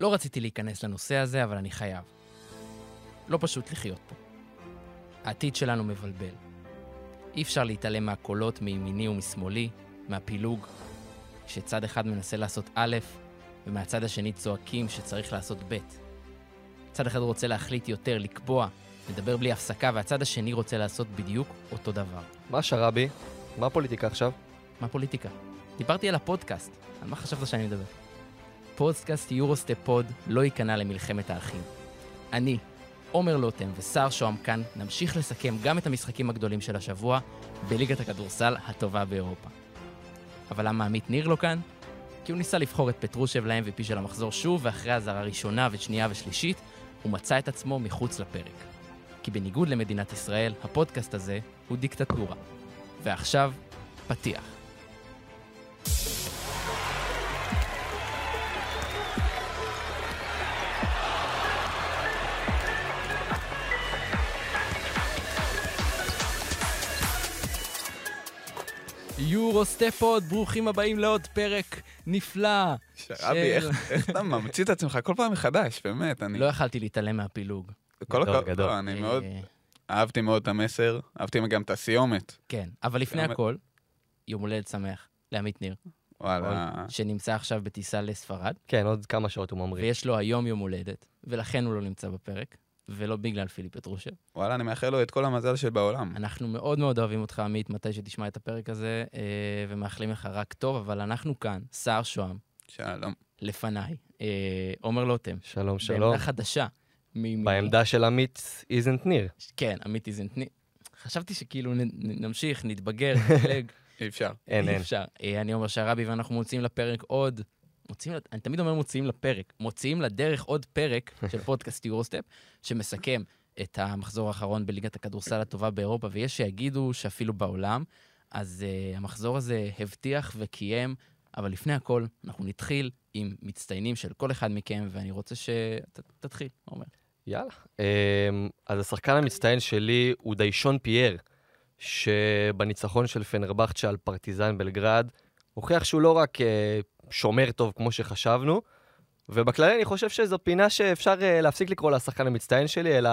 לא רציתי להיכנס לנושא הזה, אבל אני חייב. לא פשוט לחיות פה. העתיד שלנו מבלבל. אי אפשר להתעלם מהקולות מימיני ומשמאלי, מהפילוג, שצד אחד מנסה לעשות א', ומהצד השני צועקים שצריך לעשות ב'. צד אחד רוצה להחליט יותר, לקבוע, לדבר בלי הפסקה, והצד השני רוצה לעשות בדיוק אותו דבר. מה שרבי? מה פוליטיקה עכשיו? מה פוליטיקה? דיברתי על הפודקאסט, על מה חשבת שאני מדבר? פודקאסט יורוסטפ פוד לא ייכנע למלחמת האחים. אני, עומר לוטם וסער שוהם כאן, נמשיך לסכם גם את המשחקים הגדולים של השבוע בליגת הכדורסל הטובה באירופה. אבל למה עמית ניר לא כאן? כי הוא ניסה לבחור את פטרושב ל-MVP של המחזור שוב, ואחרי אזהרה ראשונה ושנייה ושלישית, הוא מצא את עצמו מחוץ לפרק. כי בניגוד למדינת ישראל, הפודקאסט הזה הוא דיקטטורה. ועכשיו, פתיח. יורו סטפוד, ברוכים הבאים לעוד פרק נפלא. שרבי, איך אתה ממציא את עצמך כל פעם מחדש, באמת, אני... לא יכלתי להתעלם מהפילוג. כל הכבוד, גדול. לא, אני מאוד... אה, אהבתי מאוד את המסר, אהבתי גם את הסיומת. כן, אבל לפני הכל, יום הולדת שמח לעמית ניר, וואלה. שנמצא עכשיו בטיסה לספרד, כן, עוד כמה שעות הוא ממריא. ויש לו היום יום הולדת, ולכן הוא לא נמצא בפרק, ולא בגלל פיליפ פטרושב. וואלה, אני מאחל לו את כל המזל שבעולם. אנחנו מאוד מאוד אוהבים אותך, עמית, מתי שתשמע את הפרק הזה, אה, ומאחלים לך רק טוב, אבל אנחנו כאן, סער שוהם, שלום. לפניי, אה, עומר לוטם, שלום, שלום. בעמדה חדשה. בעמדה של עמית איזנט ניר. כן, עמית איזנטני. חשבתי שכאילו נ- נמשיך, נתבגר, נדלג. אי אפשר. אין, אי אין. אפשר. אה, אני אומר שהרבי ואנחנו מוציאים לפרק עוד... מוציאים, אני תמיד אומר מוציאים לפרק. מוציאים לדרך עוד פרק של פודקאסט יורוסטפ, שמסכם את המחזור האחרון בליגת הכדורסל הטובה באירופה, ויש שיגידו שאפילו בעולם. אז uh, המחזור הזה הבטיח וקיים, אבל לפני הכל, אנחנו נתחיל עם מצטיינים של כל אחד מכם, ואני רוצה שתתחיל, עומר. יאללה. אמ, אז השחקן המצטיין שלי הוא דיישון פייר, שבניצחון של פנרבכצ'ה על פרטיזן בלגרד, הוכיח שהוא לא רק אה, שומר טוב כמו שחשבנו, ובכללי אני חושב שזו פינה שאפשר אה, להפסיק לקרוא לה השחקן המצטיין שלי, אלא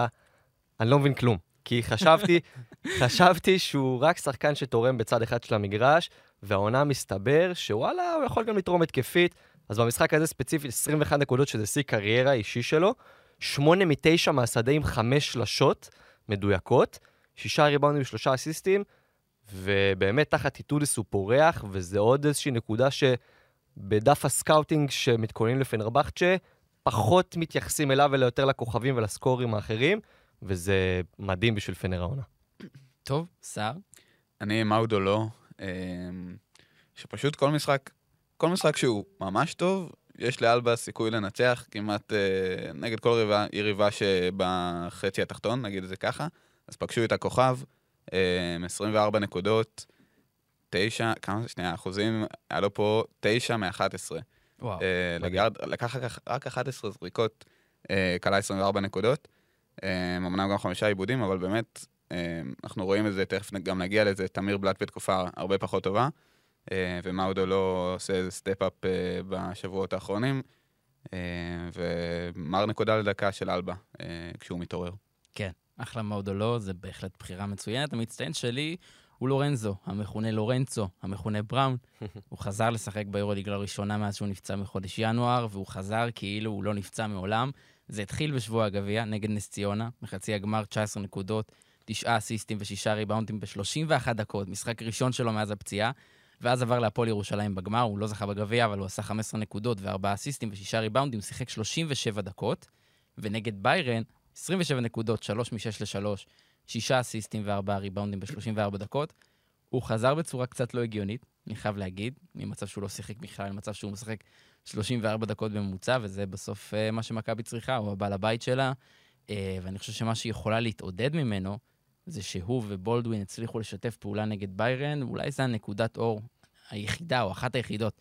אני לא מבין כלום. כי חשבתי, חשבתי שהוא רק שחקן שתורם בצד אחד של המגרש, והעונה מסתבר שוואלה, הוא יכול גם לתרום התקפית. אז במשחק הזה ספציפית 21 נקודות, שזה שיא קריירה אישי שלו, 8 מ-9 מהשדה עם 5 שלשות מדויקות, 6 ריבאונדים ושלושה אסיסטים, ובאמת תחת איטודיס הוא פורח, וזה עוד איזושהי נקודה שבדף ה scouting שמתכוננים לפנרבכצ'ה, פחות מתייחסים אליו אלא יותר לכוכבים ולסקורים האחרים, וזה מדהים בשביל פנר העונה. טוב, סער? אני מאודו לא, אמ, שפשוט כל משחק, כל משחק שהוא ממש טוב, יש לאלבה סיכוי לנצח כמעט אה, נגד כל ריבה, יריבה שבחצי התחתון, נגיד את זה ככה. אז פגשו את הכוכב, אה, 24 נקודות, 9, כמה זה? שנייה, אחוזים, היה לו פה 9 מ-11. וואו. אה, לגרד, לקח רק- רק 11 זריקות, אה, כלה 24 נקודות. אה, אמנם גם חמישה עיבודים, אבל באמת, אה, אנחנו רואים את זה, תכף גם נגיע לזה, תמיר בלאט בתקופה הרבה פחות טובה, אה, ומאודו לא עושה איזה סטפ-אפ אה, בשבועות האחרונים, אה, ומר נקודה לדקה של אלבה אה, כשהוא מתעורר. כן, אחלה מאוד או לא, זה בהחלט בחירה מצוינת. המצטיין שלי הוא לורנזו, המכונה לורנצו, המכונה בראון. הוא חזר לשחק ביורוליג לראשונה מאז שהוא נפצע מחודש ינואר, והוא חזר כאילו הוא לא נפצע מעולם. זה התחיל בשבוע הגביע נגד נס ציונה, מחצי הגמר 19 נקודות, 9 אסיסטים ו-6 ריבאונדים ב-31 דקות, משחק ראשון שלו מאז הפציעה, ואז עבר להפועל ירושלים בגמר, הוא לא זכה בגביע, אבל הוא עשה 15 נקודות ו-4 אסיסטים ו-6 ריבאונדים, שיחק 37 דקות, ונגד ביירן 27 נקודות, 3 מ-6 ל-3, 6 אסיסטים ו-4 ריבאונדים ב-34 דקות. הוא חזר בצורה קצת לא הגיונית, אני חייב להגיד, ממצב שהוא לא שיחק בכלל למצב שהוא משחק 34 דקות בממוצע, וזה בסוף uh, מה שמכבי צריכה, הוא הבעל הבית שלה. Uh, ואני חושב שמה שהיא יכולה להתעודד ממנו, זה שהוא ובולדווין הצליחו לשתף פעולה נגד ביירן, אולי זה הנקודת אור היחידה, או אחת היחידות,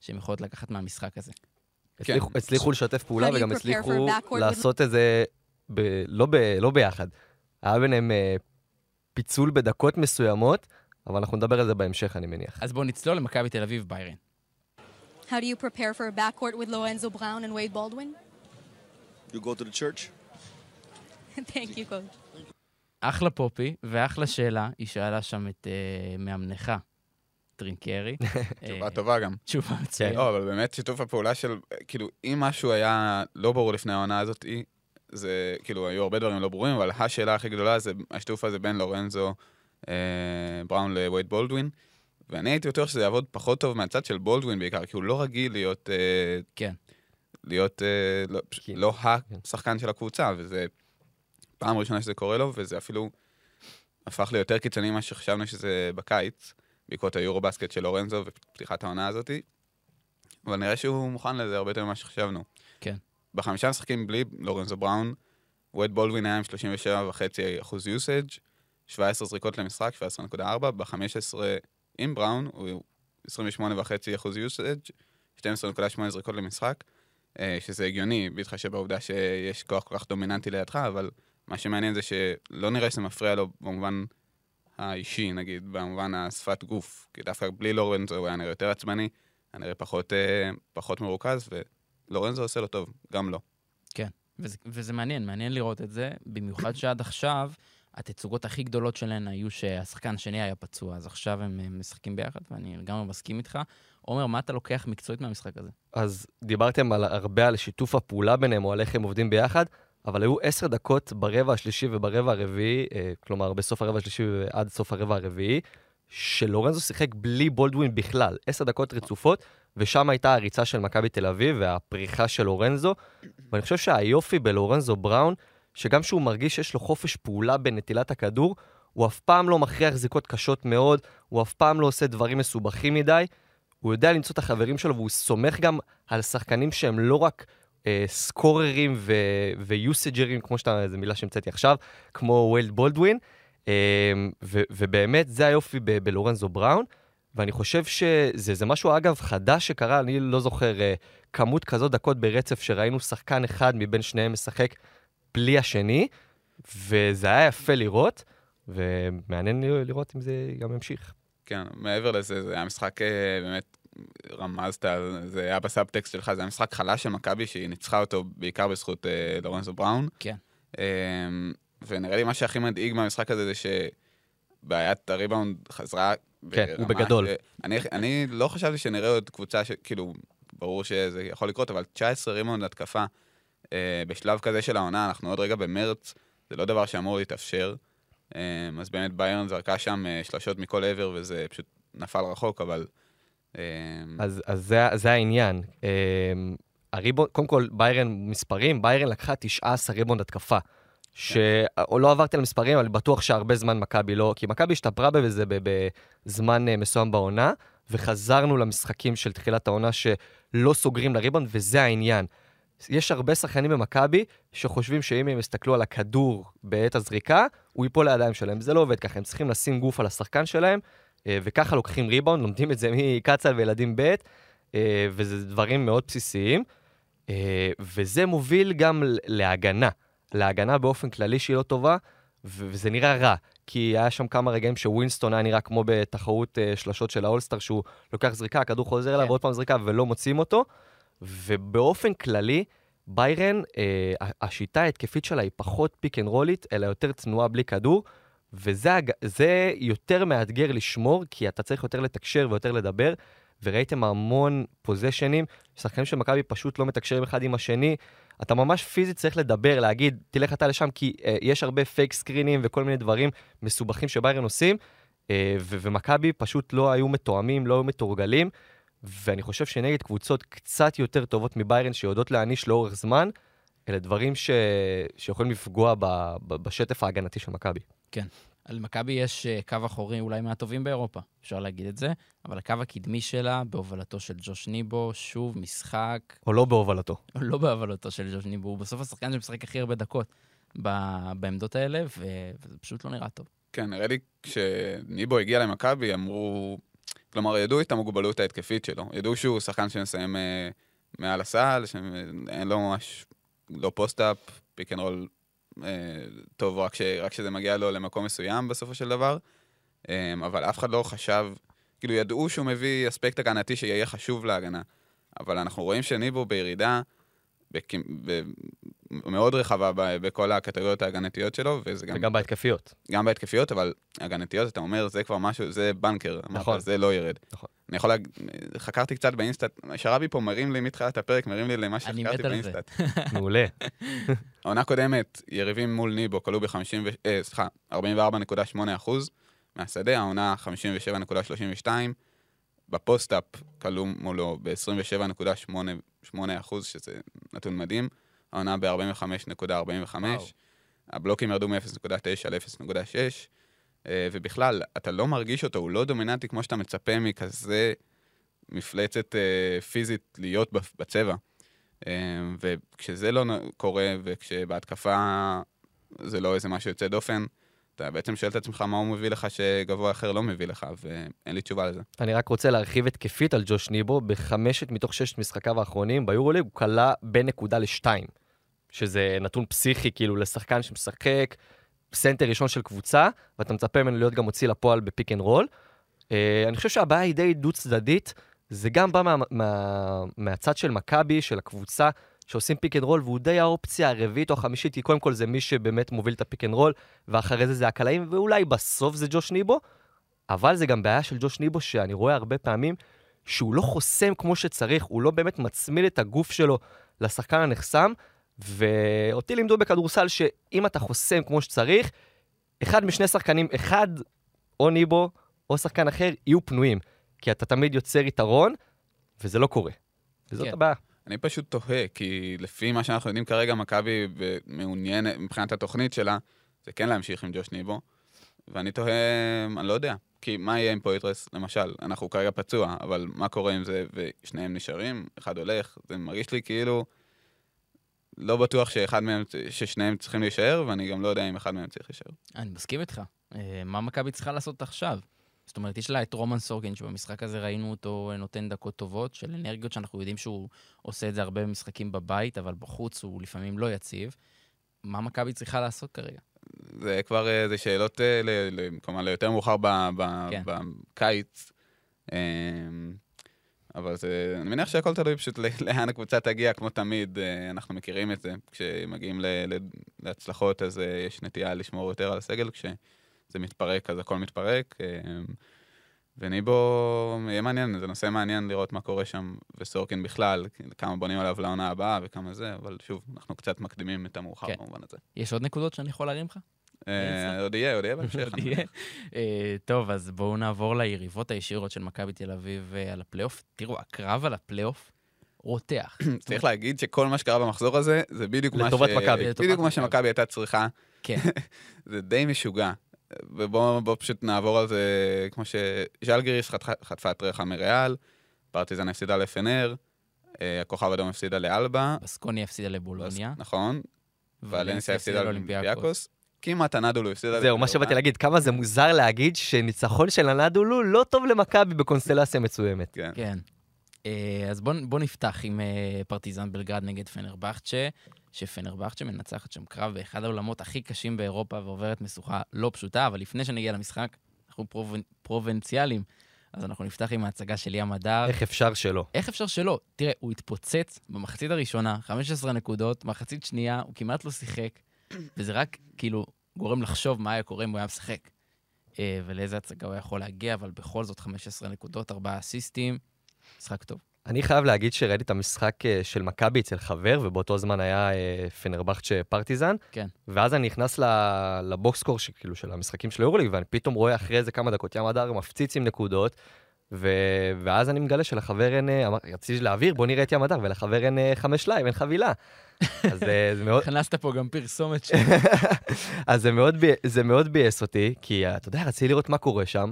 שהם יכולות לקחת מהמשחק הזה. הצליחו, כן. הצליחו לשתף פעולה וגם הצליחו לעשות את זה לא, לא ביחד. היה ביניהם אה, פיצול בדקות מסוימות, אבל אנחנו נדבר על זה בהמשך, אני מניח. אז בואו נצלול למכבי תל אביב, ביירן. How do you prepare for a backcourt with Lorenzo Brown and Wade Baldwin? You go to the church? Thank you, coach. אחלה פופי, ואחלה שאלה, היא שאלה שם את uh, מאמנך, טרינקרי. תשובה טובה גם. תשובה מצוינת. לא, אבל באמת שיתוף הפעולה של, כאילו, אם משהו היה לא ברור לפני העונה הזאת, זה, כאילו, היו הרבה דברים לא ברורים, אבל השאלה הכי גדולה זה השיתוף הזה בין לורנזו אה, בראון לווייד בולדווין, ואני הייתי בטוח שזה יעבוד פחות טוב מהצד של בולדווין בעיקר, כי הוא לא רגיל להיות... אה, כן. להיות אה, לא, כן. לא השחקן של הקבוצה, וזה פעם ראשונה שזה קורה לו, וזה אפילו הפך ליותר קיצוני ממה שחשבנו שזה בקיץ, בעקבות היורו בסקט של לורנזו ופתיחת העונה הזאת. אבל נראה שהוא מוכן לזה הרבה יותר ממה שחשבנו. בחמישה משחקים בלי לורנזו בראון, וייד בולדווין היה עם 37.5% יוסאג', 17 זריקות למשחק, 17.4, ב-15 עם בראון הוא 28.5% יוסאג', 12.8 זריקות למשחק, אה, שזה הגיוני, בהתחשב בעובדה שיש כוח כל כך דומיננטי לידך, אבל מה שמעניין זה שלא נראה שזה מפריע לו במובן האישי, נגיד, במובן השפת גוף. כי דווקא בלי לורנזו הוא היה נראה יותר עצבני, היה נראה פחות, אה, פחות מרוכז, ולורנזו עושה לו טוב, גם לא. וזה, וזה מעניין, מעניין לראות את זה, במיוחד שעד עכשיו, התצוגות הכי גדולות שלהן היו שהשחקן השני היה פצוע, אז עכשיו הם משחקים ביחד, ואני לגמרי מסכים איתך. עומר, מה אתה לוקח מקצועית מהמשחק הזה? אז דיברתם על, הרבה על שיתוף הפעולה ביניהם, או על איך הם עובדים ביחד, אבל היו עשר דקות ברבע השלישי וברבע הרביעי, אה, כלומר, בסוף הרבע השלישי ועד סוף הרבע הרביעי, שלורנזו שיחק בלי בולדווין בכלל. עשר דקות רצופות, ושם הייתה הריצה של מכבי תל אביב והפריחה של לורנזו. ואני חושב שהיופי בלורנזו בראון, שגם שהוא מרגיש שיש לו חופש פעולה בנטילת הכדור, הוא אף פעם לא מכריח זריקות קשות מאוד, הוא אף פעם לא עושה דברים מסובכים מדי. הוא יודע למצוא את החברים שלו, והוא סומך גם על שחקנים שהם לא רק אה, סקוררים ו- ויוסג'רים, כמו שאתה, זו מילה שהמצאתי עכשיו, כמו ווייד בולדווין. אה, ו- ובאמת, זה היופי ב- בלורנזו בראון. ואני חושב שזה זה משהו, אגב, חדש שקרה, אני לא זוכר אה, כמות כזאת דקות ברצף שראינו שחקן אחד מבין שניהם משחק בלי השני, וזה היה יפה לראות, ומעניין לראות אם זה גם ימשיך. כן, מעבר לזה, זה היה משחק, אה, באמת, רמזת, זה היה בסאבטקסט שלך, זה היה משחק חלש של מכבי, שהיא ניצחה אותו בעיקר בזכות אה, לורנזו בראון. כן. אה, ונראה לי מה שהכי מדאיג מהמשחק הזה זה שבעיית הריבאונד חזרה. כן, ברמה הוא בגדול. ש- אני, אני לא חשבתי שנראה עוד קבוצה שכאילו, ברור שזה יכול לקרות, אבל 19 ריבאונד התקפה אה, בשלב כזה של העונה, אנחנו עוד רגע במרץ, זה לא דבר שאמור להתאפשר. אה, אז באמת ביירן זרקה שם אה, שלשות מכל עבר, וזה פשוט נפל רחוק, אבל... אה, אז, אז זה, זה העניין. אה, הריבון, קודם כל, ביירן מספרים, ביירן לקחה 19 ריבונד התקפה. שלא לא עברתי על מספרים, אבל בטוח שהרבה זמן מכבי לא... כי מכבי השתפרה בזה בזמן אה, מסוים בעונה, וחזרנו למשחקים של תחילת העונה שלא סוגרים לריבונד, וזה העניין. יש הרבה שחקנים במכבי שחושבים שאם הם יסתכלו על הכדור בעת הזריקה, הוא ייפול לידיים שלהם. זה לא עובד ככה, הם צריכים לשים גוף על השחקן שלהם, אה, וככה לוקחים ריבאונד, לומדים את זה מקצ"ל וילדים ב', אה, וזה דברים מאוד בסיסיים. אה, וזה מוביל גם להגנה, להגנה באופן כללי שהיא לא טובה, וזה נראה רע. כי היה שם כמה רגעים שווינסטון היה נראה כמו בתחרות אה, שלשות של האולסטאר, שהוא לוקח זריקה, הכדור חוזר אליו, כן. ועוד פעם זריקה, ולא מוצאים אותו. ובאופן כללי, באיירן, אה, ה- השיטה ההתקפית שלה היא פחות pick and roll ית, אלא יותר תנועה בלי כדור, וזה יותר מאתגר לשמור, כי אתה צריך יותר לתקשר ויותר לדבר, וראיתם המון פוזשנים, שחקנים של מכבי פשוט לא מתקשרים אחד עם השני. אתה ממש פיזית צריך לדבר, להגיד, תלך אתה לשם, כי אה, יש הרבה פייק סקרינים וכל מיני דברים מסובכים שביירן עושים, אה, ו- ומכבי פשוט לא היו מתואמים, לא היו מתורגלים, ואני חושב שנגד קבוצות קצת יותר טובות מביירן, שיודעות להעניש לאורך זמן, אלה דברים ש... שיכולים לפגוע ב... ב... בשטף ההגנתי של מכבי. על מכבי יש אה, קו אחורי אולי מהטובים באירופה, אפשר להגיד את זה, אבל הקו הקדמי שלה, בהובלתו של ג'וש ניבו, שוב משחק, או לא בהובלתו. לא בהובלתו של ג'וש ניבו, הוא בסוף השחקן שמשחק הכי הרבה דקות ב- בעמדות האלה, ו- וזה פשוט לא נראה טוב. כן, נראה לי כשניבו הגיע למכבי, אמרו... כלומר, ידעו את המוגבלות ההתקפית שלו. ידעו שהוא שחקן שמסיים אה, מעל הסל, שאין לו ממש... לא post-up, pick and roll טוב, רק, ש, רק שזה מגיע לו למקום מסוים בסופו של דבר. אה, אבל אף אחד לא חשב... כאילו, ידעו שהוא מביא אספקט הגנתי שיהיה חשוב להגנה. אבל אנחנו רואים שניבו בירידה, בכ- מאוד רחבה ב- בכל הקטגוריות ההגנתיות שלו, וזה גם, וגם בהתקפיות. גם בהתקפיות, אבל הגנתיות, אתה אומר, זה כבר משהו, זה בנקר, נכון. נכון. זה לא ירד. נכון. אני יכול להגיד, חקרתי קצת באינסטאט, שרבי פה מרים לי מתחילת הפרק, מרים לי למה אני שחקרתי מת על זה. באינסטאט. מעולה. העונה קודמת, יריבים מול ניבו כלו ב-50, אה, סליחה, 44.8 אחוז מהשדה, העונה 57.32, בפוסט-אפ כלו מולו ב-27.8 אחוז, שזה נתון מדהים, העונה ב-45.45, וואו. הבלוקים ירדו מ-0.9 ל-0.6, אה, ובכלל, אתה לא מרגיש אותו, הוא לא דומיננטי כמו שאתה מצפה מכזה מפלצת אה, פיזית להיות בצבע. אה, וכשזה לא קורה, וכשבהתקפה זה לא איזה משהו יוצא דופן, אתה בעצם שואל את עצמך מה הוא מביא לך שגבוה אחר לא מביא לך, ואין לי תשובה לזה. אני רק רוצה להרחיב התקפית על ג'וש ניבו. בחמשת מתוך ששת משחקיו האחרונים ביורוליג הוא קלע בין נקודה לשתיים, שזה נתון פסיכי, כאילו, לשחקן שמשחק סנטר ראשון של קבוצה, ואתה מצפה ממנו להיות גם מוציא לפועל ב pick and roll. אה, אני חושב שהבעיה היא די דו-צדדית, זה גם בא מה, מה, מהצד של מכבי, של הקבוצה, שעושים pick and roll, והוא די האופציה הרביעית או החמישית, כי קודם כל זה מי שבאמת מוביל את ה pick and roll, ואחרי זה זה הקלעים, ואולי בסוף זה ג'וש ניבו, אבל זה גם בעיה של ג'וש ניבו, שאני רואה הרבה פעמים שהוא לא חוסם כמו שצריך, הוא לא באמת מצמיד את הגוף שלו לשחקן הנחסם, ואותי לימדו בכדורסל שאם אתה חוסם כמו שצריך, אחד משני שחקנים, אחד או ניבו או שחקן אחר, יהיו פנויים. כי אתה תמיד יוצר יתרון, וזה לא קורה. וזאת כן. הבעיה. אני פשוט תוהה, כי לפי מה שאנחנו יודעים כרגע, מכבי מעוניינת, מבחינת התוכנית שלה, זה כן להמשיך עם ג'וש ניבו, ואני תוהה, אני לא יודע, כי מה יהיה עם פויטרס, למשל, אנחנו כרגע פצוע, אבל מה קורה עם זה, ושניהם נשארים, אחד הולך, זה מרגיש לי כאילו, לא בטוח שאחד מהם, ששניהם צריכים להישאר, ואני גם לא יודע אם אחד מהם צריך להישאר. אני מסכים איתך. אה, מה מכבי צריכה לעשות עכשיו? זאת אומרת, יש לה את רומן סורגן, שבמשחק הזה ראינו אותו נותן דקות טובות של אנרגיות, שאנחנו יודעים שהוא עושה את זה הרבה במשחקים בבית, אבל בחוץ הוא לפעמים לא יציב. מה מכבי צריכה לעשות כרגע? זה כבר, אה, זה שאלות, אה, ל- ל- כלומר, ליותר מאוחר ב- ב- כן. בקיץ. אה, אבל זה, אני מניח שהכל תלוי פשוט לאן הקבוצה תגיע, כמו תמיד, אה, אנחנו מכירים את זה. כשמגיעים ל- ל- להצלחות, אז יש נטייה לשמור יותר על הסגל, כשזה מתפרק, אז הכל מתפרק. אה, וניבו, יהיה מעניין, זה נושא מעניין לראות מה קורה שם, וסורקין בכלל, כמה בונים עליו לעונה הבאה וכמה זה, אבל שוב, אנחנו קצת מקדימים את המאוחר כן. במובן הזה. יש עוד נקודות שאני יכול להרים לך? אה, עוד יהיה, עוד יהיה בהמשך. עוד יהיה. אה, טוב, אז בואו נעבור ליריבות הישירות של מכבי תל אביב אה, על הפלייאוף. תראו, הקרב על הפלייאוף רותח. צריך להגיד שכל מה שקרה במחזור הזה, זה בדיוק מה. שמכבי הייתה צריכה. כן. זה די משוגע. ובואו בוא פשוט נעבור על זה, כמו שז'לגיריס חטפה- את רחה מריאל, פרטיזן הפסידה לפנר, אה, הכוכב אדום הפסידה לאלבה. בסקוני הפסידה לבולוניה. נכון. ולנסיה הפסידה לאולימפיאקוס. כמעט הנדולו הפסידה זהו, מה שבאתי להגיד, כמה זה מוזר להגיד שניצחון של הנדולו לא טוב למכבי בקונסטלציה מסוימת. כן. אה, אז בואו בוא נפתח עם אה, פרטיזן בלגרד נגד פנרבכצ'ה, שפנרבכצ'ה מנצחת שם קרב באחד העולמות הכי קשים באירופה ועוברת משוכה לא פשוטה, אבל לפני שנגיע למשחק, אנחנו פרובנ... פרובנציאליים, אז אנחנו נפתח עם ההצגה של ים הדר. איך אפשר שלא? איך אפשר שלא? תראה, הוא התפוצץ במחצית הראשונה, 15 נקודות, מחצית שנייה, הוא כמעט לא שיחק, וזה רק כאילו גורם לחשוב מה היה קורה אם הוא היה משחק. אה, ולאיזה הצגה הוא יכול להגיע, אבל בכל זאת 15 נקודות, 4 אסיסטים, משחק טוב. אני חייב להגיד שראיתי את המשחק אה, של מכבי אצל חבר, ובאותו זמן היה אה, פנרבכצ'ה פרטיזן. כן. ואז אני נכנס ל box score כאילו, של המשחקים של היורוליג, ואני פתאום רואה אחרי איזה כמה דקות ים הדר מפציץ עם נקודות, ו... ואז אני מגלה שלחבר אין... אה, רציתי להעביר, בוא נראה את ים הדר, ולחבר אין חמש live, אין חבילה. אז זה מאוד... הכנסת פה גם פרסומת של... אז זה מאוד, בי- זה מאוד ביאס אותי, כי אתה יודע, רציתי לראות מה קורה שם,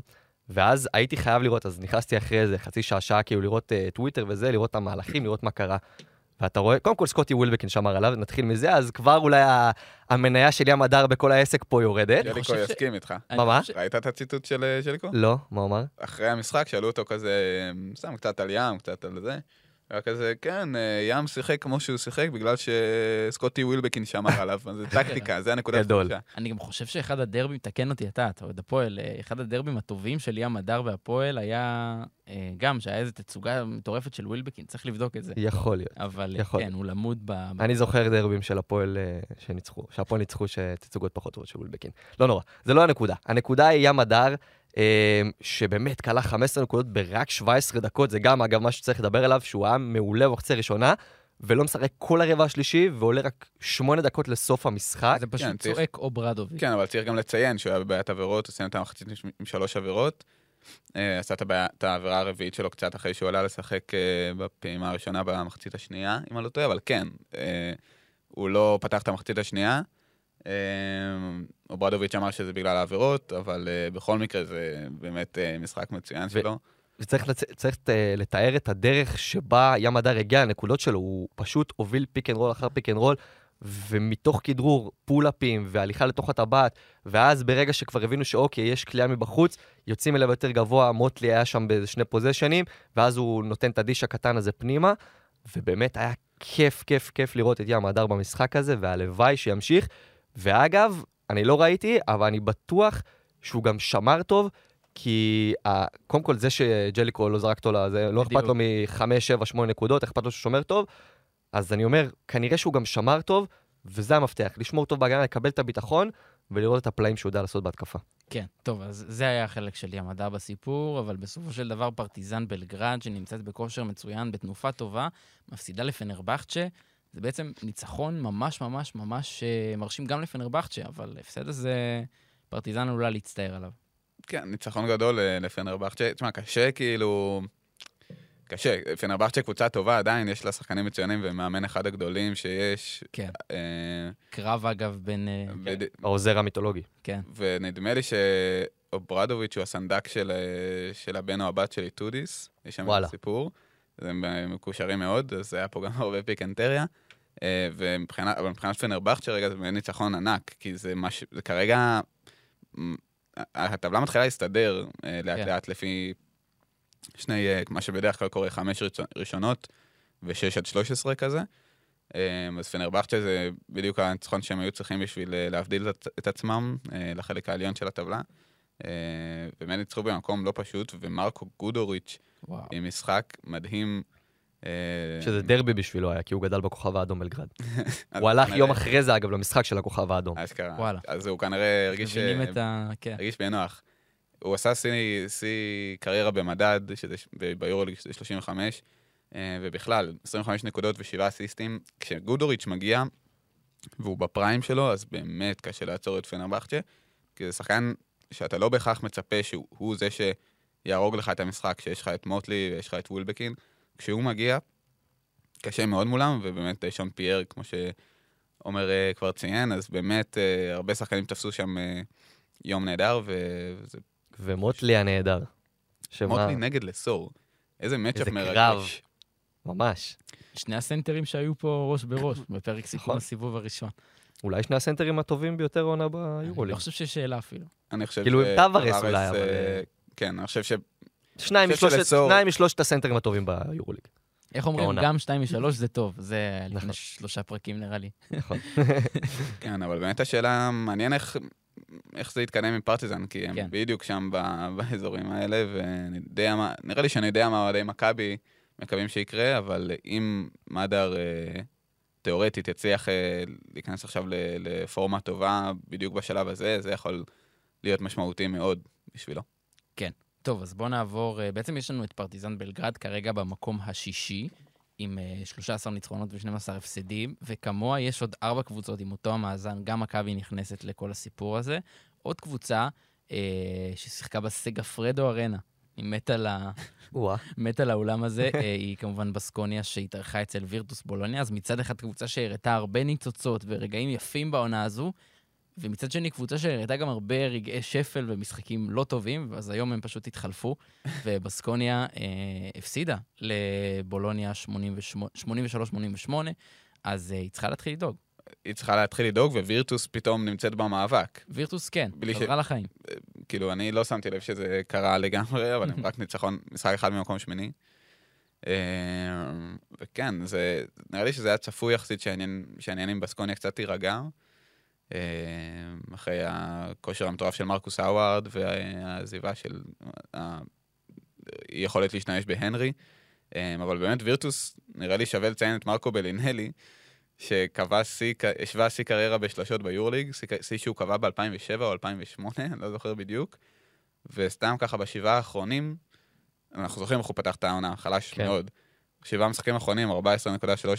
ואז הייתי חייב לראות, אז נכנסתי אחרי איזה חצי שעה, שעה, כאילו לראות uh, טוויטר וזה, לראות את המהלכים, לראות מה קרה. ואתה רואה, קודם כל סקוטי ווילבקין שמר עליו, נתחיל מזה, אז כבר אולי ה- המניה של ים הדר בכל העסק פה יורדת. ג'ליקו יסכים איתך. מה? חושב- ראית את הציטוט של אה, ז'ליקו? לא, מה הוא אמר? אחרי המשחק שאלו אותו כזה, שם קצת על ים, קצת על זה, היה כזה, כן, אה, ים שיחק כמו שהוא שיחק בגלל שסקוטי ווילבקין שמר עליו, אז זה טקטיקה, זה הנקודה גדול. החדשה. אני גם חושב שאחד הדרבים, תקן אותי אתה, אתה אוהד הפועל, אה, אחד הדרבים הטובים של ים הדר והפועל היה אה, גם שהיה איזו תצוגה מטורפת של ווילבקין, צריך לבדוק את זה. יכול להיות. אבל יכול. כן, הוא למוד ב... אני זוכר דרבים של הפועל שניצחו, שהפועל ניצחו שתצוגות פחות טובות של ווילבקין. לא נורא, זה לא הנקודה. הנקודה היא ים הדר, שבאמת כלה 15 נקודות ברק 17 דקות, זה גם אגב מה שצריך לדבר עליו, שהוא היה מעולה במחצית הראשונה, ולא משחק כל הרבע השלישי, ועולה רק 8 דקות לסוף המשחק. זה פשוט כן, צריך- צועק או ברדוביץ'. כן, אבל צריך גם לציין שהוא היה בבעיית עבירות, הוא סיים את המחצית עם שלוש עבירות. אה, עשה את הבעיה- את העבירה הרביעית שלו קצת אחרי שהוא עלה לשחק אה, בפעימה הראשונה במחצית השנייה, אם אני לא טועה, אבל כן, אה, הוא לא פתח את המחצית השנייה. אה, אוברדוביץ' אמר שזה בגלל העבירות, אבל אה, בכל מקרה זה באמת אה, משחק מצוין שלו. וצריך לצ... צריך, אה, לתאר את הדרך שבה ים הדר הגיע לנקודות שלו, הוא פשוט הוביל pick and roll אחר pick and roll, ומתוך כדרור, pull-up ים והליכה לתוך הטבעת, ואז ברגע שכבר הבינו שאוקיי, יש קליעה מבחוץ, יוצאים אליו יותר גבוה, מוטלי היה שם באיזה שני פוזשנים, ואז הוא נותן את ה dish הקטן הזה פנימה, ובאמת היה כיף, כיף, כיף לראות את ים הדר במשחק הזה, והלוואי שימשיך. ואגב, אני לא ראיתי, אבל אני בטוח שהוא גם שמר טוב, כי ה- קודם כל זה שג'ליקו לא זרק אותו לזה, לא אכפת. לו מ-5, 7, 8 נקודות, אכפת לו שהוא שומר טוב. אז אני אומר, כנראה שהוא גם שמר טוב, וזה המפתח, לשמור טוב בהגנה, לקבל את הביטחון, ולראות את הפלאים שהוא יודע לעשות בהתקפה. כן, טוב, אז זה היה החלק של ים הדר בסיפור, אבל בסופו של דבר פרטיזן בלגרד, שנמצאת בכושר מצוין, בתנופה טובה, מפסידה לפנרבכצ'ה. זה בעצם ניצחון ממש ממש ממש אה, מרשים גם לפנרבכצ'ה, אבל ההפסד הזה, פרטיזן עלולה להצטער עליו. כן, ניצחון גדול אה, לפנרבכצ'ה. תשמע, קשה כאילו... קשה. פנרבכצ'ה קבוצה טובה, עדיין יש לה שחקנים מצוינים ומאמן אחד הגדולים שיש. כן. אה, קרב, אגב, בין... אה, בד- העוזר המיתולוגי. כן. ונדמה לי שאוברדוביץ' הוא הסנדק של, של הבן או הבת של איטודיס. יש שם וואלה. סיפור. אז הם אה, מקושרים מאוד, אז היה פה גם הרבה פיקנטריה. אה, ומבחינת, אבל מבחינת פנרבכצ'ה רגע זה באמת ניצחון ענק, כי זה מה ש... זה כרגע... מ, הטבלה מתחילה להסתדר אה, לאט כן. לאט לפי שני, אה, מה שבדרך כלל קורה, חמש ראשונות ושש עד שלוש עשרה כזה. אה, אז פנרבכצ'ה זה בדיוק הניצחון שהם היו צריכים בשביל אה, להבדיל את- עצמם אה, לחלק העליון של הטבלה. אה, באמת ניצחו במקום לא פשוט, ומרקו גודוריץ' וואו. עם משחק מדהים. אה, שזה דרבי בשבילו היה, כי הוא גדל בכוכב האדום בלגרד. הוא הלך כנראה- יום אחרי זה, אגב, למשחק של הכוכב האדום. אשכרה. וואלה. אז הוא כנראה הרגיש... מבינים אה, את ה... כן. הרגיש בנוח. הוא עשה שיא, קריירה במדד, שזה ביורוליג שזה 35, אה, ובכלל, 25 נקודות ושבעה אסיסטים. כשגודוריץ' מגיע, והוא בפריים שלו, אז באמת קשה לעצור את פנרבכצ'ה, כי זה שחקן שאתה לא בהכרח מצפה שהוא הוא זה שיהרוג לך את המשחק, שיש לך את מוטלי ויש לך את וולבקין. כשהוא מגיע, קשה מאוד מולם, ובאמת אה, שון פייר, כמו שעומר אה, כבר ציין, אז באמת אה, הרבה שחקנים תפסו שם יום נהדר, וזה ומוטלי הנהדר. שמה, מוטלי נגד לסור. איזה מצ'אפ איזה מרגש. קרב. ממש. שני הסנטרים שהיו פה ראש בראש, בפרק סיכום נכון. הסיבוב הראשון. אולי שני הסנטרים הטובים ביותר עונה אני ביורוליג. לא חושב שיש שאלה אפילו. אני חושב כאילו, ש... עם טווארס טווארס, אולי, אבל, אה, אה, כן, אני חושב ש... שניים אני משלושת- שלסור- שניים משלושת הסנטרים הטובים ביורוליג. איך אומרים, בעונה. גם 2 מ-3 זה טוב, זה לפני נכון. שלושה פרקים נראה לי. נכון. כן, אבל באמת השאלה, מעניין איך, איך זה יתקדם עם פרטיזן, כי הם כן. בדיוק שם ב, באזורים האלה, ונראה לי שאני יודע מה אוהדי מכבי מקווים שיקרה, אבל אם מדר אה, תיאורטית יצליח אה, להיכנס עכשיו לפורמה טובה בדיוק בשלב הזה, זה יכול להיות משמעותי מאוד בשבילו. טוב, אז בואו נעבור, אה, בעצם יש לנו את פרטיזן בלגרד כרגע במקום השישי, עם אה, 13 ניצחונות ו-12 הפסדים, וכמוה יש עוד ארבע קבוצות עם אותו המאזן, גם מכבי נכנסת לכל הסיפור הזה. עוד קבוצה אה, ששיחקה בסגפרדו ארנה, היא מתה על ה... וואה. מת על האולם הזה, אה, היא כמובן בסקוניה שהתארחה אצל וירטוס בולוניה, אז מצד אחד קבוצה שהראתה הרבה ניצוצות ורגעים יפים בעונה הזו, ומצד שני קבוצה שהראתה גם הרבה רגעי שפל ומשחקים לא טובים, אז היום הם פשוט התחלפו, ובסקוניה אה, הפסידה לבולוניה 83-88, אז אה, היא צריכה להתחיל לדאוג. היא צריכה להתחיל לדאוג, ווירטוס פתאום נמצאת במאבק. וירטוס כן, בלי ש- חזרה לחיים. כאילו, אני לא שמתי לב שזה קרה לגמרי, אבל הם רק ניצחון, משחק אחד ממקום שמיני. אה, וכן, זה, נראה לי שזה היה צפוי יחסית שהעניין- עם בסקוניה קצת תירגע. אה, אחרי הכושר המטורף של מרקוס האווארד והעזיבה של היכולת להשתמש בהנרי. אה, אבל באמת וירטוס, נראה לי שווה לציין את מרקו בלינלי, שקבע שיא, השווה שיא קריירה בשלשות ביורליג, שיא שהוא קבע ב-2007 או 2008, אני לא זוכר בדיוק. וסתם ככה בשבעה האחרונים, אנחנו זוכרים איך הוא פתח את העונה, חלש כן. מאוד. שבעה משחקים אחרונים, 14.3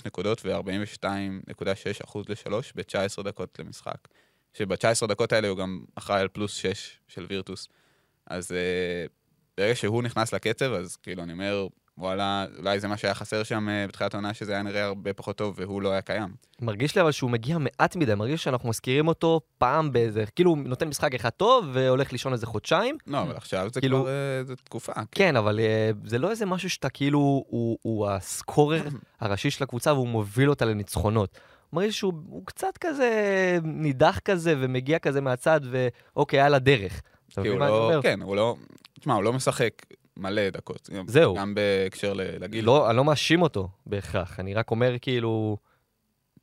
נקודות ו-42.6 אחוז לשלוש ב-19 דקות למשחק. שב-19 דקות האלה הוא גם אחראי על פלוס 6 של וירטוס. אז uh, ברגע שהוא נכנס לקצב, אז כאילו, אני אומר, וואלה, אולי זה מה שהיה חסר שם uh, בתחילת העונה, שזה היה נראה הרבה פחות טוב והוא לא היה קיים. מרגיש לי אבל שהוא מגיע מעט מדי, מרגיש שאנחנו מזכירים אותו פעם באיזה, כאילו הוא נותן משחק אחד טוב והולך לישון איזה חודשיים. לא, אבל עכשיו זה כאילו- כבר, uh, זה תקופה. כן, אבל אה, זה לא איזה משהו שאתה כאילו, הוא, הוא הסקורר הראשי של הקבוצה והוא מוביל אותה לניצחונות. מרגיש שהוא הוא קצת כזה נידח כזה ומגיע כזה מהצד ואוקיי, על הדרך. כי הוא לא? כן, הוא לא, תשמע, הוא לא משחק מלא דקות. זהו. גם בהקשר לגיל. לא, אני לא מאשים אותו בהכרח, אני רק אומר כאילו,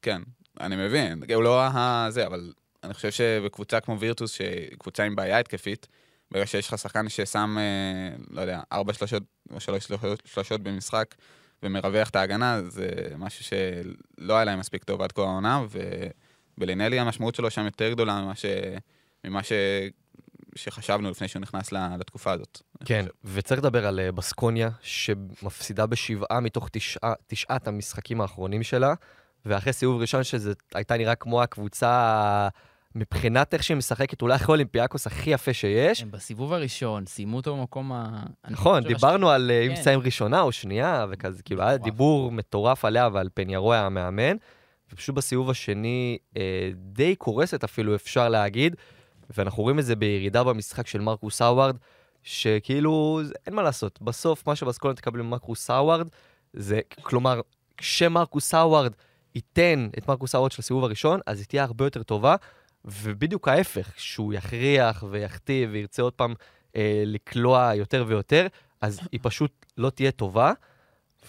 כן, אני מבין. הוא לא ה... זה, אבל אני חושב שבקבוצה כמו וירטוס, שקבוצה עם בעיה התקפית, ברגע שיש לך שחקן ששם, אה, לא יודע, ארבע שלושות או שלוש שלושות- שלושות במשחק, ומרווח את ההגנה, זה משהו שלא היה להם מספיק טוב עד כה העונה, ובלינלי המשמעות שלו שם יותר גדולה ממה, ש... ממה ש... שחשבנו לפני שהוא נכנס לתקופה הזאת. כן. וצריך לדבר על אה, בסקוניה, שמפסידה בשבעה מתוך תשעה, תשעת המשחקים האחרונים שלה, ואחרי סיבוב ראשון שזה הייתה נראה כמו הקבוצה, מבחינת איך שהיא משחקת, אולי אחרי אולימפיאקוס הכי יפה שיש. הם בסיבוב הראשון סיימו אותו במקום ה... נכון, דיברנו על אה, אם כן. מסיים ראשונה או שנייה, וכזה, כאילו, היה. דיבור מטורף עליה ועל פניארו היה המאמן, ופשוט בסיבוב השני אה, די קורסת אפילו, אפשר להגיד, ואנחנו רואים את זה בירידה במשחק של מרקוס האווארד, שכאילו, אין מה לעשות, בסוף מה שבסקולה תקבל ממרקוס האווארד, זה, כלומר, כשמרקוס האווארד ייתן את מרקוס האווארד של הסיבוב הראשון, אז היא תהיה הרבה יותר טובה, ובדיוק ההפך, שהוא יכריח ויכתיב וירצה עוד פעם אה, לקלוע יותר ויותר, אז היא פשוט לא תהיה טובה.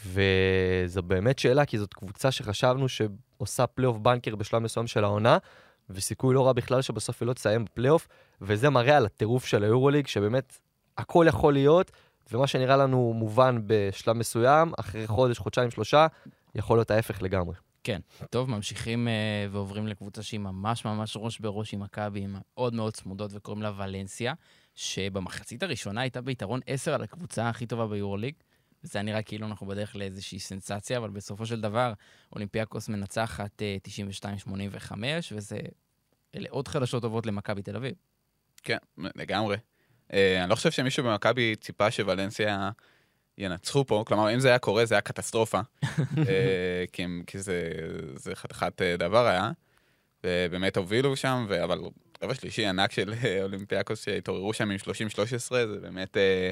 וזו באמת שאלה, כי זאת קבוצה שחשבנו שעושה פלייאוף banker בשלב מסוים של העונה, וסיכוי לא רע בכלל שבסוף היא לא תסיים בפלייאוף, וזה מראה על הטירוף של היורוליג, שבאמת הכל יכול להיות, ומה שנראה לנו מובן בשלב מסוים, אחרי חודש, חודשיים, שלושה, יכול להיות ההפך לגמרי. טוב, ממשיכים uh, ועוברים לקבוצה שהיא ממש ממש ראש בראש עם מכבי, עם מאוד מאוד צמודות, וקוראים לה ולנסיה, שבמחצית הראשונה הייתה ביתרון 10 על הקבוצה הכי טובה ביורוליג. וזה היה נראה כאילו אנחנו בדרך לאיזושהי סנסציה, אבל בסופו של דבר, אולימפיאקוס מנצחת uh, 92-85, וזה... אלה עוד חדשות טובות למכבי תל אביב. כן, לגמרי. אה, אני לא חושב שמישהו במכבי ציפה שוולנסיה ינצחו פה, כלומר, אם זה היה קורה, זה היה קטסטרופה. אה, כי, הם- כי זה, זה חתיכת אה, דבר היה. ובאמת הובילו שם, ו- אבל רבע שלישי ענק של אה, אולימפיאקוס שהתעוררו שם עם 30-13, זה באמת אה,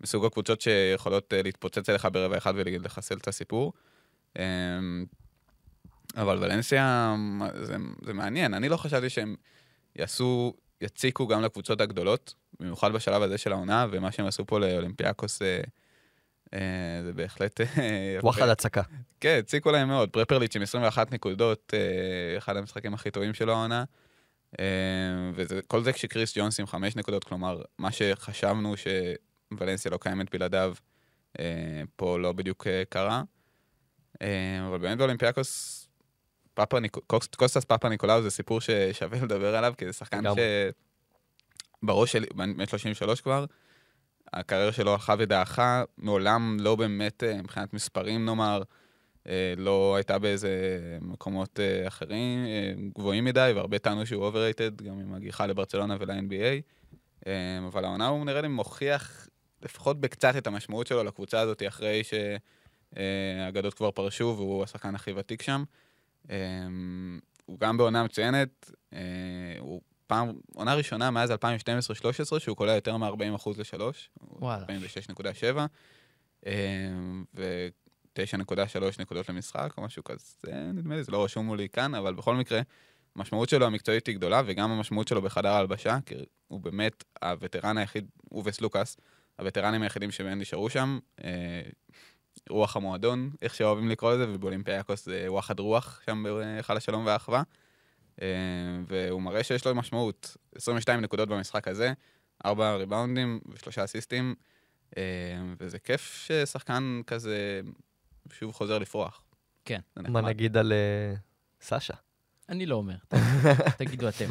מסוג הקבוצות שיכולות אה, להתפוצץ אליך ברבע אחד ולחסל את הסיפור. אה, אבל ולנסיה, זה, זה מעניין, אני לא חשבתי שהם יעשו, יציקו גם לקבוצות הגדולות, במיוחד בשלב הזה של העונה, ומה שהם עשו פה לאולימפיאקוס אה, אה, זה בהחלט... אה. וואחד הצקה. כן, הציקו להם מאוד. פרפרליץ' עם 21 נקודות, אה, אחד המשחקים הכי טובים שלו העונה. אה, וכל זה כשקריס ג'ונס עם 5 נקודות, כלומר, מה שחשבנו שוולנסיה לא קיימת בלעדיו, אה, פה לא בדיוק אה, קרה. אה, אבל באמת באולימפיאקוס, פאפה ניק... קוס- קוסטס פאפה ניקולאו זה סיפור ששווה לדבר עליו, כי זה שחקן לגמרי. שבראש שלי, בן 33 כבר, הקריירה שלו הלכה ודעכה, מעולם לא באמת, אה, מבחינת מספרים נאמר, אה, לא הייתה באיזה מקומות אה, אחרים, גבוהים מדי, והרבה טענו שהוא overrated, גם עם הגיחה לברצלונה ול-NBA. אבל העונה הוא נראה לי מוכיח לפחות בקצת את המשמעות שלו לקבוצה הזאת, אחרי שהאגדות כבר פרשו והוא השחקן הכי ותיק שם. אה, הוא גם בעונה מצוינת, אה, הוא פעם, עונה ראשונה מאז 2012-2013 שהוא קולע יותר מ-40% ל-3. וואלה. 46.7, ו-9.3 נקודות למשחק או משהו כזה, נדמה לי, זה לא רשום מולי כאן, אבל בכל מקרה, המשמעות שלו המקצועית היא גדולה, וגם המשמעות שלו בחדר ההלבשה, כי הוא באמת הווטרן היחיד, הוא וסלוקאס, הווטרנים היחידים שבהם נשארו שם. אה, רוח המועדון, איך שאוהבים לקרוא לזה, ובאולימפיאקוס זה וואחד רוח, שם בהיכל השלום והאחווה. אה, והוא מראה שיש לו משמעות. 22 נקודות במשחק הזה, 4 ריבאונדים ושלושה אסיסטים, אה, וזה כיף ששחקן כזה שוב חוזר לפרוח. כן. מה. נגיד על אה, סאשה? אני לא אומר, תגידו אתם.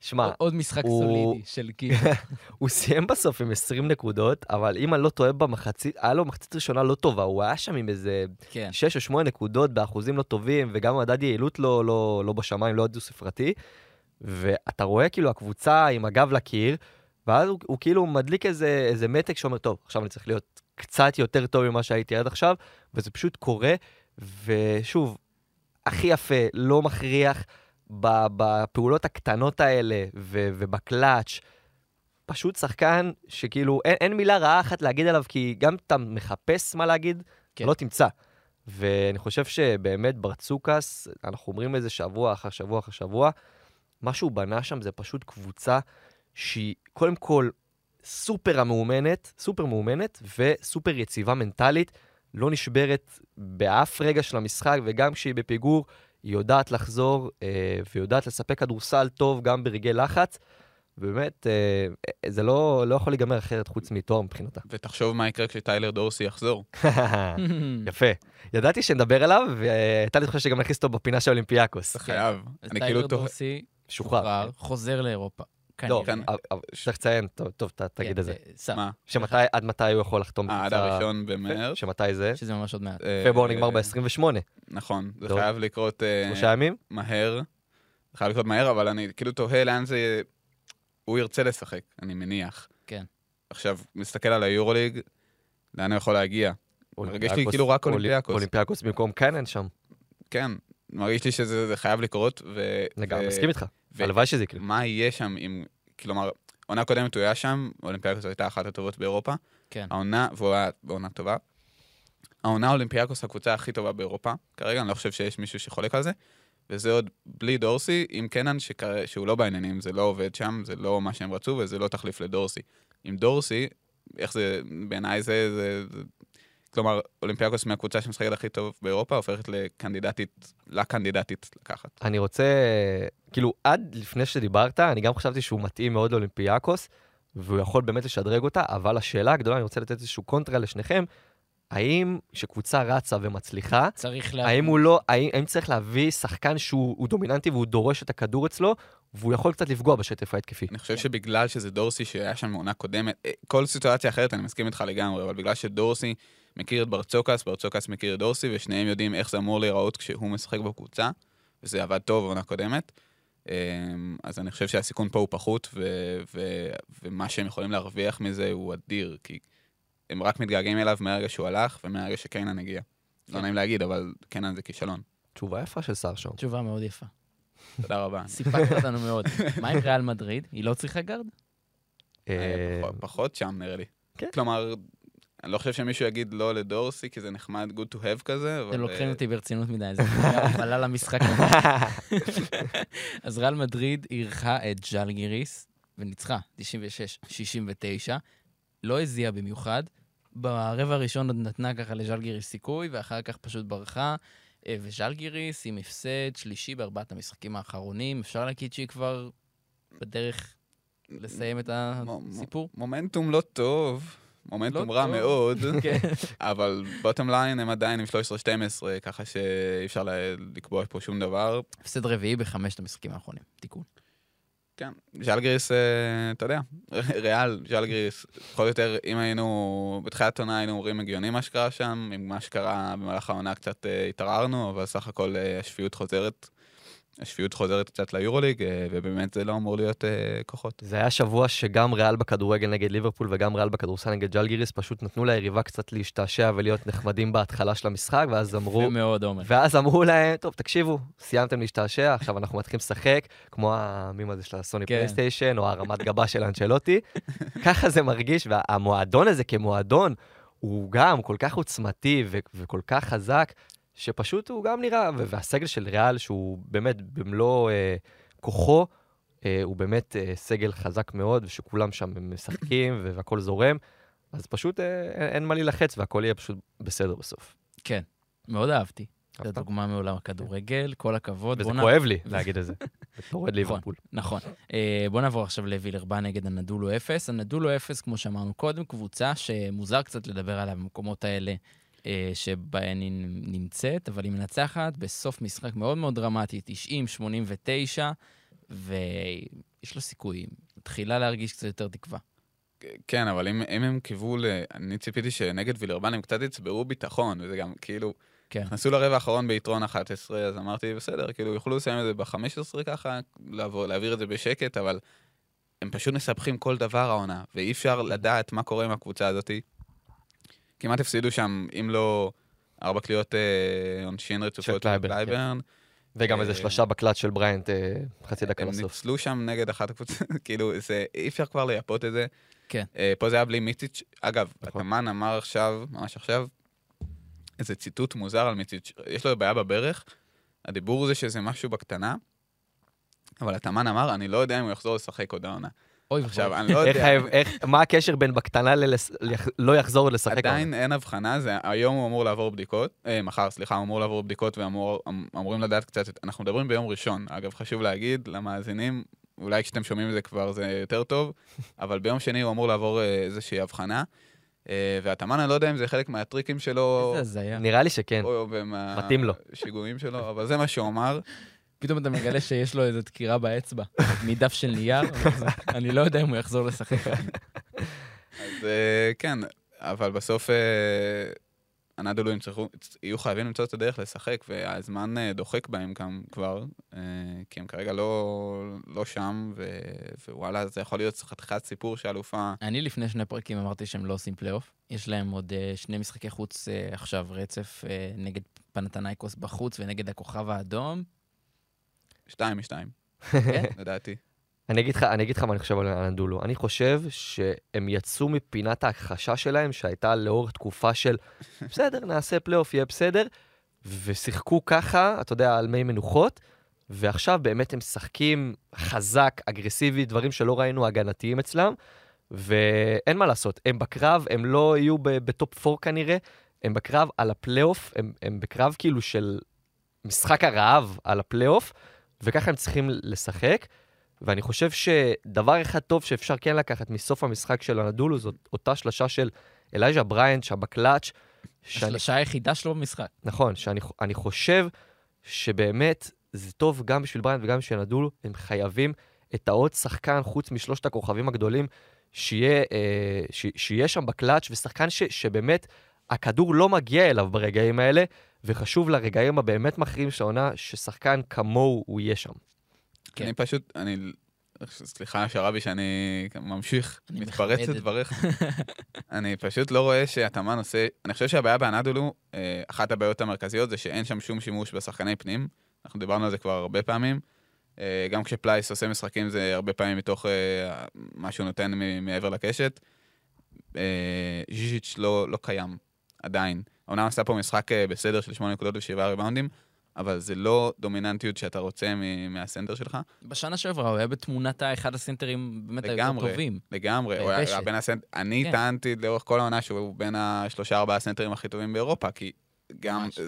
שמע, עוד משחק סולידי של קיל. הוא סיים בסוף עם 20 נקודות, אבל אם אני לא טועה במחצית, היה לו מחצית ראשונה לא טובה, הוא היה שם עם איזה כן. 6 או 8 נקודות באחוזים לא טובים, וגם מדד יעילות לא, לא, לא בשמיים, לא דו-ספרתי. ואתה רואה כאילו הקבוצה עם הגב לקיר, ואז הוא, הוא כאילו מדליק איזה, איזה מתק שאומר, טוב, עכשיו אני צריך להיות קצת יותר טוב ממה שהייתי עד עכשיו, וזה פשוט קורה, ושוב, הכי יפה, לא מכריח בפעולות הקטנות האלה ו- ובקלאץ'. פשוט שחקן שכאילו אין, אין מילה רעה אחת להגיד עליו, כי גם אתה מחפש מה להגיד. כן. לא תמצא. ואני חושב שבאמת ברצוקס, אנחנו אומרים את זה שבוע אחר שבוע אחר שבוע, מה שהוא בנה שם זה פשוט קבוצה שהיא קודם כל סופר המאומנת, סופר מאומנת וסופר יציבה מנטלית, לא נשברת באף רגע של המשחק, וגם כשהיא בפיגור, היא יודעת לחזור אה, ויודעת לספק כדורסל טוב גם ברגעי לחץ. באמת, אה, זה לא, לא יכול להיגמר אחרת חוץ מתואר מבחינתה. ותחשוב מה יקרה כשטיילר דורסי יחזור. יפה. ידעתי שנדבר עליו, והייתה לי תחושה שגם נכניס אותו בפינה של אולימפיאקוס. אתה חייב. אני טיילר כאילו תוהה... דורסי. שוחרר, חוזר לאירופה. לא, כנראה. כן. אבל- אבל צריך לציין, טוב, תגיד כן, את זה. אה, מה? שמתי, עד מתי הוא יכול לחתום אה, עד הראשון במרץ. שמתי זה? שזה ממש עוד מעט. אה, פברואר נגמר אה, ב-28, נכון, זה. חייב לקרות שלושה ימים? מהר. זה חייב לקרות מהר, אבל אני כאילו תוהה לאן זה... הוא ירצה לשחק, אני מניח. כן. עכשיו, מסתכל על היורוליג, לאן הוא יכול להגיע? מרגיש לי כאילו רק אולי- אולימפיאקוס. אולימפיאקוס במקום קנן שם. כן, מרגיש לי שזה זה חייב לקרות, ו... לגמרי, מסכים איתך. הלוואי שזה יקרה. מה יהיה שם אם... כלומר, עונה קודמת הוא היה שם, אולימפיאקוס הייתה אחת הטובות באירופה. כן. העונה, והוא היה בעונה טובה. העונה אולימפיאקוס הקבוצה הכי טובה באירופה, כרגע, אני לא חושב שיש מישהו שחולק על זה. וזה עוד בלי דורסי, עם קנן שכ... שהוא לא בעניינים, זה לא עובד שם, זה לא מה שהם רצו, וזה לא תחליף לדורסי. עם דורסי, איך זה, בעיניי זה, זה, זה... כלומר, אולימפיאקוס מהקבוצה שמשחקת הכי טוב באירופה, הופכת לקנדידטית, לקנדידטית לקחת. אני רוצה, כאילו, עד לפני שדיברת, אני גם חשבתי שהוא מתאים מאוד לאולימפיאקוס, והוא יכול באמת לשדרג אותה, אבל השאלה הגדולה, אני רוצה לתת איזשהו קונטרה לשניכם, האם כשקבוצה רצה ומצליחה, צריך לה... האם הוא לא, האם, האם צריך להביא שחקן שהוא הוא דומיננטי והוא דורש את הכדור אצלו, והוא יכול קצת לפגוע בשטף ההתקפי? אני חושב שבגלל שזה דורסי שהיה שם מעונה קודמת, אה, כל סיטואציה אחרת, אני מסכים איתך לגמרי, אבל בגלל שדורסי מכיר את ברצוקס, ברצוקס מכיר את דורסי, ושניהם יודעים איך זה אמור להיראות כשהוא משחק בקבוצה, וזה עבד טוב בעונה קודמת. אה, אז אני חושב שהסיכון פה הוא פחות, ו- ו- ומה שהם יכולים להרוויח מזה הוא אדיר, כי הם רק מתגעגעים אליו מהרגע שהוא הלך ומהרגע שקיינן הגיע. לא נעים להגיד, אבל קיינן זה כישלון. תשובה יפה של שר שם. תשובה מאוד יפה. תודה רבה. סיפקת אותנו מאוד. מה עם ריאל מדריד? היא לא צריכה גארד? אה, אה, פחות- פחות שם נראה לי. כן. כלומר, אני לא חושב שמישהו יגיד לא לדורסי, כי זה נחמד good to have כזה. אתם לוקחים אה, אותי ברצינות מדי, זה עלה למשחק. אז ריאל מדריד אירחה את ז'אלגיריס וניצחה, 96-69. לא הזיעה במיוחד. ברבע הראשון עוד נתנה ככה לז'אלגיריס סיכוי, ואחר כך פשוט ברחה. אה, וז'אלגיריס עם הפסד שלישי בארבעת המשחקים האחרונים. אפשר להגיד שהיא כבר בדרך לסיים את הסיפור? מומנטום לא טוב, מומנטום לא רע טוב. מאוד, כן. אבל bottom line הם עדיין עם 13-12, ככה שאי אפשר לקבוע פה שום דבר. הפסד רביעי בחמשת המשחקים האחרונים. תיקון. כן, ז'אלגריס, אה, אתה יודע, ריאל, ז'אלגריס, פחות או יותר, אם היינו, בתחילת העונה היינו אומרים הגיוני מה שקרה שם, עם מה שקרה במהלך העונה קצת אה, התערערנו, אבל סך הכל אה, השפיות חוזרת, השפיות חוזרת קצת ליורוליג, אה, ובאמת זה לא אמור להיות אה, כוחות. זה היה שבוע שגם ריאל בכדורגל נגד ליברפול וגם ריאל בכדורסל נגד ג'לגיריס פשוט נתנו ליריבה קצת להשתעשע ולהיות נחמדים בהתחלה של המשחק, ואז אמרו, יפה מאוד, עומר. ואז אמרו להם, טוב, תקשיבו, סיימתם להשתעשע, עכשיו אנחנו מתחילים לשחק, כמו המים הזה של הסוני כן. פלייסטיישן, או הרמת גבה של אנצ'לוטי. ככה זה מרגיש, והמועדון הזה כמועדון, הוא גם כל כך עוצמתי ו- וכל כך חזק, שפשוט הוא גם נראה, והסגל של ריאל, שהוא באמת במלוא אה, כוחו, אה, הוא באמת אה, סגל חזק מאוד, ושכולם שם משחקים ו- והכל זורם. אז פשוט אה, אין, מה להילחץ והכל יהיה פשוט בסדר בסוף. כן, מאוד אהבתי. זו? דוגמה מעולם הכדורגל, כל הכבוד. וזה כואב לי להגיד את זה. בתור אוהד נכון, ליברפול. נכון. אה, בוא נעבור עכשיו לווילרבן נגד הנדולו אפס. הנדולו אפס, כמו שאמרנו קודם, קבוצה שמוזר קצת לדבר עליה במקומות האלה שבהן היא נמצאת, אבל היא מנצחת בסוף משחק מאוד מאוד דרמטי, 90-89, ויש לו סיכוי. מתחילה להרגיש קצת יותר תקווה. כן, אבל אם, אם הם קיוו ל... אני ציפיתי שנגד וילרבן הם קצת יצברו ביטחון, וזה גם כאילו... כן. נכנסו לרבע האחרון ביתרון 11, אז אמרתי, בסדר, כאילו, יוכלו לסיים את זה ב-15 ככה, לעבור, להעביר את זה בשקט, אבל הם פשוט מספחים כל דבר העונה, ואי אפשר לדעת מה קורה עם הקבוצה הזאת. כמעט הפסידו שם, אם לא ארבע קליעות אה, עונשין רצופות של קלייברן, כן. וגם איזה אה, שלושה בקלט של בריינט אה, חצי דקה הם לסוף. ניצלו שם נגד אחת הקבוצות, כאילו, זה, אי אפשר כבר לייפות את זה. כן. אה, פה זה היה בלי מיציץ'. אגב, נכון. אתאמן אמר עכשיו, ממש עכשיו, איזה ציטוט מוזר על מיציץ', יש לו בעיה בברך, הדיבור זה שזה משהו בקטנה, אבל אתאמן אמר, אני לא יודע אם הוא יחזור לשחק עוד העונה. אוי עכשיו. אני לא איך יודע, האב- איך- מה הקשר בין בקטנה ללא יחזור לשחק? עדיין אין הבחנה, זה, היום הוא אמור לעבור בדיקות, אה, מחר, סליחה, הוא אמור לעבור בדיקות ואמורים לדעת קצת, אנחנו מדברים ביום ראשון, אגב, חשוב להגיד למאזינים, אולי כשאתם שומעים את זה כבר זה יותר טוב, אבל ביום שני הוא אמור לעבור אה, איזושהי הבחנה, אה, והתאמן, אני לא יודע אם זה חלק מהטריקים שלו, איזה הזיה. נראה לי שכן. מתאים לו. שיגועים שלו, אבל זה מה שהוא אמר. פתאום אתה מגלה שיש לו איזו דקירה באצבע, מדף של נייר, אני לא יודע אם הוא יחזור לשחק. אז אה, כן, אבל בסוף אה, אנדולו יצטרכו- יהיו חייבים למצוא את הדרך לשחק, והזמן אה, דוחק בהם גם כבר, אה, כי הם כרגע לא, לא שם, ו, ווואלה, זה יכול להיות חתיכת סיפור שאלופה... אני לפני שני פרקים אמרתי שהם לא עושים פלייאוף. יש להם עוד אה, שני משחקי חוץ אה, עכשיו רצף אה, נגד פנאתינייקוס בחוץ ונגד הכוכב האדום. שתיים משתיים, כן? לדעתי. אני אגיד לך, אני אגיד לך מה אני חושב על אנדולו. אני חושב שהם יצאו מפינת ההכחשה שלהם, שהייתה לאורך תקופה של, בסדר, נעשה פלייאוף, יהיה בסדר, ושיחקו ככה, אתה יודע, על מי מנוחות, ועכשיו באמת הם משחקים חזק, אגרסיבי, דברים שלא ראינו הגנתיים אצלם, ואין מה לעשות, הם בקרב, הם לא יהיו ב top 4 כנראה, הם בקרב על הפלייאוף, הם, הם בקרב כאילו של משחק הרעב על הפלייאוף, וככה הם צריכים לשחק. ואני חושב שדבר אחד טוב שאפשר כן לקחת מסוף המשחק של אנדולו, זאת אותה שלשה של אלייז'ה בריינט, שם בקלאץ', שאני, השלשה היחידה שלו במשחק. נכון, שאני אני חושב שבאמת זה טוב גם בשביל בריינט וגם בשביל אנדולו, הם חייבים את העוד שחקן חוץ משלושת הכוכבים הגדולים, שיהיה, אה, ש, שיהיה שם בקלאץ', ושחקן ש, שבאמת הכדור לא מגיע אליו ברגעים האלה, וחשוב לרגעים הבאמת מכריעים של העונה, ששחקן כמוהו הוא יהיה שם. כן. אני פשוט, אני... סליחה, שרבי, שאני ממשיך, אני מתפרץ את- לדבריך. אני פשוט לא רואה שהתאמן עושה... אני חושב שהבעיה באנדולו, אה, אחת הבעיות המרכזיות זה שאין שם שום שימוש בשחקני פנים. אנחנו דיברנו על זה כבר הרבה פעמים. אה, גם כשפלייס עושה משחקים זה הרבה פעמים מתוך אה, מה שהוא נותן מעבר לקשת. ז'יז'יץ' לא, לא קיים, עדיין. אומנם עשה פה משחק אה, בסדר של 8 נקודות ושבעה ריבאונדים, אבל זה לא דומיננטיות שאתה רוצה מהסנטר שלך. בשנה שעברה הוא היה בתמונת אחד הסנטרים באמת היותר. טובים. לגמרי, הוא היה- בין הסנט... אני כן. טענתי לאורך כל העונה שהוא בין השלושה ארבעה הסנטרים הכי טובים באירופה, כי גם, ממש.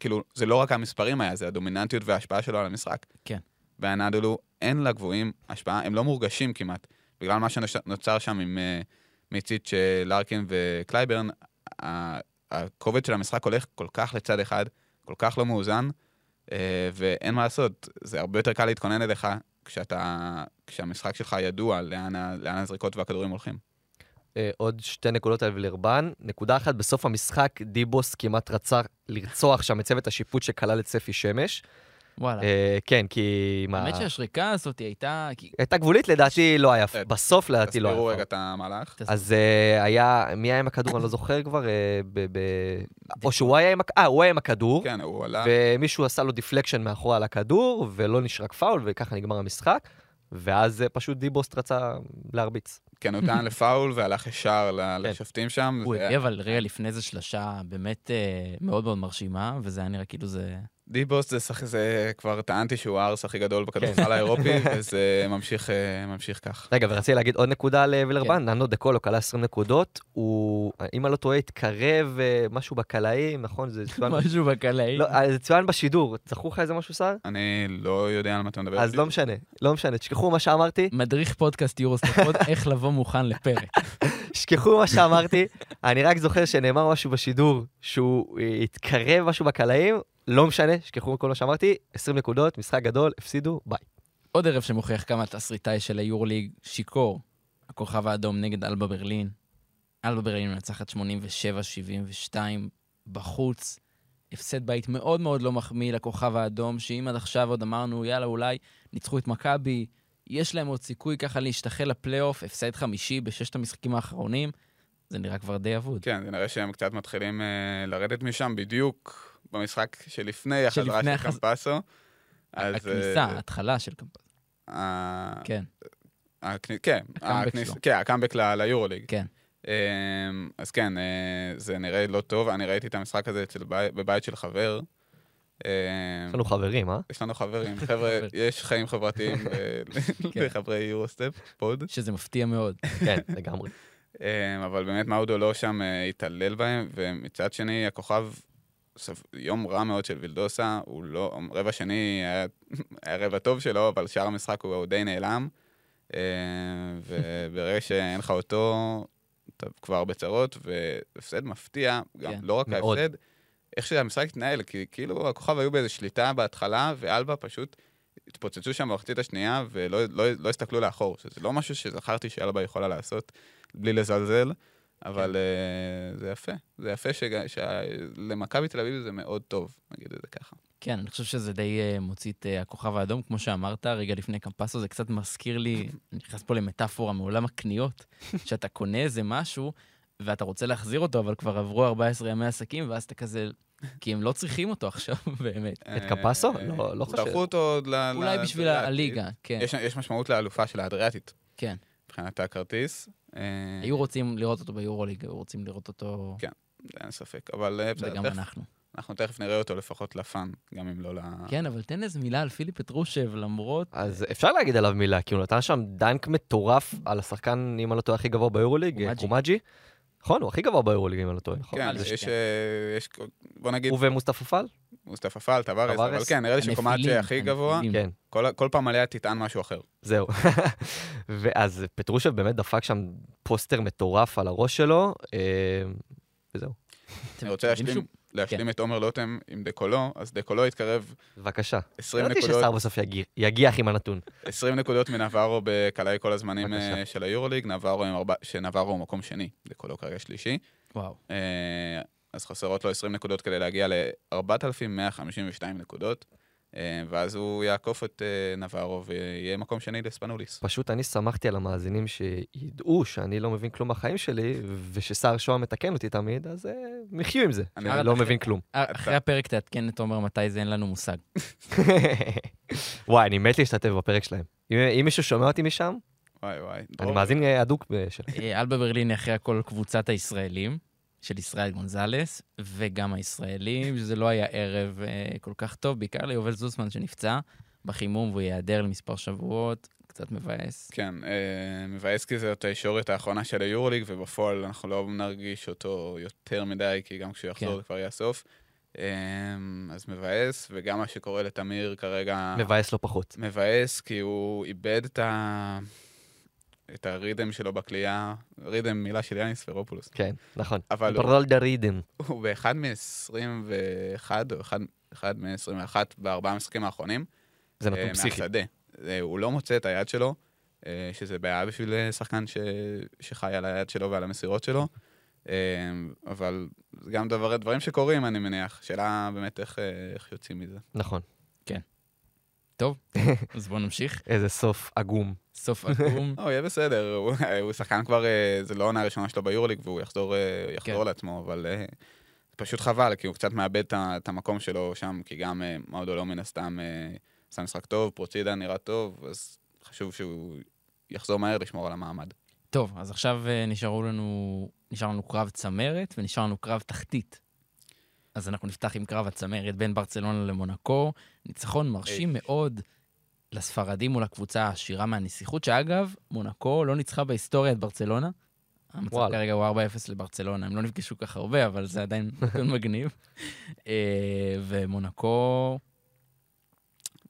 כאילו, זה לא רק המספרים היה, זה הדומיננטיות וההשפעה שלו על המשחק. כן. ואנדולו, אין לגבוהים השפעה, הם לא מורגשים כמעט. בגלל מה שנוצר שם עם אה, מיציץ', לארקין וקלייברן, הכובד של המשחק הולך כל כך לצד אחד, כל כך לא מאוזן, אה, ואין מה לעשות, זה הרבה יותר קל להתכונן אליך כשאתה, כשהמשחק שלך ידוע לאן, לאן הזריקות והכדורים הולכים. אה, עוד שתי נקודות על וילרבן. נקודה אחת, בסוף המשחק דיבוס כמעט רצה לרצוח שם את צוות השיפוט שכלל את ספי שמש. וואלה. אה, כן, כי... מה- האמת שהשריקה הזאת הייתה... כי- הייתה גבולית, לדעתי לא היה, אה, בסוף לדעתי לא תסבירו היה. רגע פאול. את המהלך. אז אה, היה, מי היה עם הכדור? אני לא זוכר כבר. אה, ב- ב- או שהוא היה עם... אה, הוא היה עם הכדור. כן, הוא עלה. ומישהו עשה לו deflection מאחורה על הכדור, ולא נשרק פאול, וככה נגמר המשחק. ואז אה, פשוט דיבוסט רצה להרביץ. כן, הוא טען לפאול והלך ישר ל- לשופטים שם. הוא הביא אבל רגע לפני זה שלשה באמת אה, מאוד מאוד מרשימה, וזה היה נראה כאילו זה דיבוס זה, שח... זה כבר טענתי שהוא הארס הכי גדול בכדורסל האירופי, וזה ממשיך, אה, ממשיך כך. רגע, ורציתי להגיד עוד נקודה לווילרבן, ננו דקולו כלה 20 נקודות, הוא, אם אני לא טועה, התקרב אה, משהו בקלעים, נכון? זה צוין... משהו בקלעי. לא, אה, זה צוין בשידור, זכור לך איזה משהו, שר? אני לא יודע על מה אתה מדבר. אז לא משנה, לא משנה, תשכחו מה שאמרתי, מדריך פודקאסט יורוסטפוד, איך לבוא מוכן לפרק. תשכחו מה שאמרתי, אני רק זוכר שנאמר משהו בשידור, שהוא אה, התקרב משהו בקלעים, לא משנה, תשכחו כל מה שאמרתי, 20 נקודות, משחק גדול, הפסידו, ביי. עוד ערב שמוכיח כמה תסריטאי של היורליג שיכור, הכוכב האדום נגד אלבה ברלין. אלבה ברלין מנצחת 87-72 בחוץ. הפסד בית מאוד מאוד לא מחמיא לכוכב האדום, שאם עד עכשיו עוד אמרנו, יאללה, אולי ניצחו את מכבי, יש להם עוד סיכוי ככה להשתחל לפלייאוף, הפסד חמישי בששת המשחקים האחרונים, זה נראה כבר די אבוד. כן, זה נראה שהם קצת מתחילים אה, לרדת משם בדיוק במשחק שלפני החזרה של קמפסו. אז, הכניסה, אה, ההתחלה של קמפס. ה- כן, כן, הקאמבק. כן, ליורוליג. כן. אמ, אז כן, אה, זה נראה לא טוב. אני ראיתי את המשחק הזה בבית של חבר. אמ, יש לנו חברים, אה? יש לנו חברים. חבר'ה, יש חיים חברתיים ל- כן. לחברי יורוסטפ, פוד. שזה מפתיע מאוד. כן, לגמרי. אמ, אבל באמת מאודו לא שם אה, התעלל בהם, ומצד שני, הכוכב, סב- יום רע מאוד של וילדוסה, הוא לא, רבע שני היה, היה רבע טוב שלו, אבל שאר המשחק הוא די נעלם. אמ, וברגע שאין לך אותו, אתה כבר בצרות, והפסד מפתיע, גם כן, לא רק מאוד. ההפסד, איך שהמשחק התנהל, כי כאילו הכוכב היו באיזו שליטה בהתחלה, ואלבה פשוט התפוצצו שם במחצית השנייה, ולא לא, לא הסתכלו לאחור, שזה לא משהו שזכרתי שאלבה יכולה לעשות בלי לזלזל, אבל uh, זה יפה. זה יפה שלמכבי תל אביב זה מאוד טוב, נגיד את זה ככה. כן, אני חושב שזה די uh, מוציא את uh, הכוכב האדום, כמו שאמרת, רגע לפני קמפסו, זה קצת מזכיר לי, אני נכנס פה למטאפורה מעולם הקניות, שאתה קונה איזה משהו, ואתה רוצה להחזיר אותו, אבל כבר עברו 14 ימי עסקים, ואז אתה כזה, כי הם לא צריכים אותו עכשיו, באמת. את קמפסו? אה, לא- לא חושב. דחו אותו עוד ל... אולי בשביל הליגה, כן, יש, יש משמעות לאלופה של האדריאטית, כן. מבחינת הכרטיס. אה, היו רוצים לראות אותו ביורוליג, היו רוצים לראות אותו, כן. אין ספק, אבל אה, וגם אנחנו. אנחנו תכף נראה אותו לפחות לפאן, גם אם לא ל... כן, אבל תן איזה מילה על פיליפ פטרושב, למרות... אז אפשר להגיד עליו מילה, כי הוא נתן שם דנק מטורף על השחקן, אם אני לא טועה, הכי גבוה ביורוליג, קומג'י. נכון, הוא הכי גבוה ביורוליג, אם אני לא טועה, נכון? כן, יש, שכן. אה, יש, בוא נגיד, הוא ומוסטפא פאל? מוסטפא פאל, טווארס, אבל. כן, נראה לי שקומאצ'ה הכי גבוה. כן, כל, כל פעם עליה תטען משהו אחר. זהו. ואז פטרושב באמת דפק שם poster מטורף על הראש שלו, אה, וזהו. אני רוצה להשלים, להשלים כן. את עומר לוטם עם דקולו, אז דקולו התקרב בבקשה. 20 ידעתי נקודות, שסער בסוף יגיע- יגיח עם הנתון. 20 נקודות מנברו בקלעי כל הזמנים בבקשה. אה, של היורוליג, נברו עם ארבע, שנברו הוא מקום שני, דקולו כרגע שלישי. וואו. אה, אז חסרות לו 20 נקודות כדי להגיע ל-4,152 נקודות, ואז הוא יעקוף את אה, נברו ויהיה מקום שני לספנוליס. פשוט אני שמחתי על המאזינים שידעו שאני לא מבין כלום מהחיים שלי, ושסער שוהם מתקן אותי תמיד, אז אה, הם יחיו עם זה. אני- לא מבין כלום. אה, אחרי הפרק תעדכן את תומר מתי זה, אין לנו מושג. וואי, אני מת להשתתף בפרק שלהם. אם מישהו שומע אותי משם, וואי וואי. אני מאזין אה, הדוק אה, שלהם. אה, אלבה ברלין היא אחרי הכל קבוצת הישראלים, של ישראל גונזלס, וגם הישראלים, שזה לא היה ערב אה, כל כך טוב, בעיקר ליובל זוסמן שנפצע בחימום והוא ייעדר למספר שבועות, קצת מבאס. כן, אה, מבאס כי זאת הישורת האחרונה של היורוליג, ובפועל אנחנו לא נרגיש אותו יותר מדי, כי גם כשהוא יחזור כן. זה כבר יהיה הסוף. אה, אז מבאס, וגם מה שקורה לתמיר כרגע... מבאס לא פחות. מבאס, כי הוא איבד את ה... את הרידם שלו בכלייה, רידם מילה של יאניס פרופולוס. כן, נכון. אבל הוא- ברול דה רידם. הוא באחד מ-21, או אחד, אחד מ-21 בארבעה המשחקים האחרונים. זה אה, נתון פסיכי. מהשדה. אה, הוא לא מוצא את היד שלו, אה, שזה בעיה בשביל שחקן ש... שחי על היד שלו ועל המסירות שלו. אבל זה גם דבר, דברים שקורים, אני מניח. שאלה באמת איך, איך יוצאים מזה. נכון. טוב, אז בואו נמשיך. איזה סוף עגום. סוף עקום. לא, יהיה בסדר, הוא, הוא שחקן כבר, אה, זה לא העונה הראשונה שלו ביורליג, והוא יחזור, אה, כן. לעצמו, אבל אה, פשוט חבל, כי הוא קצת מאבד את המקום שלו שם, כי גם אה, מאודו לא מן הסתם עשה משחק טוב, פרוצידה נראה טוב, אז חשוב שהוא יחזור מהר לשמור על המעמד. טוב, אז עכשיו נשארו לנו, נשאר לנו קרב צמרת ונשאר לנו קרב תחתית. אז אנחנו נפתח עם קרב הצמרת בין ברצלונה למונקו. ניצחון מרשים מאוד לספרדים מול הקבוצה העשירה מהנסיכות, שאגב, מונקו לא ניצחה בהיסטוריה את ברצלונה. המצב וואלה. כרגע הוא 4-0 לברצלונה, הם לא נפגשו כך הרבה, אבל זה עדיין נתון מגניב. אה, ומונקו,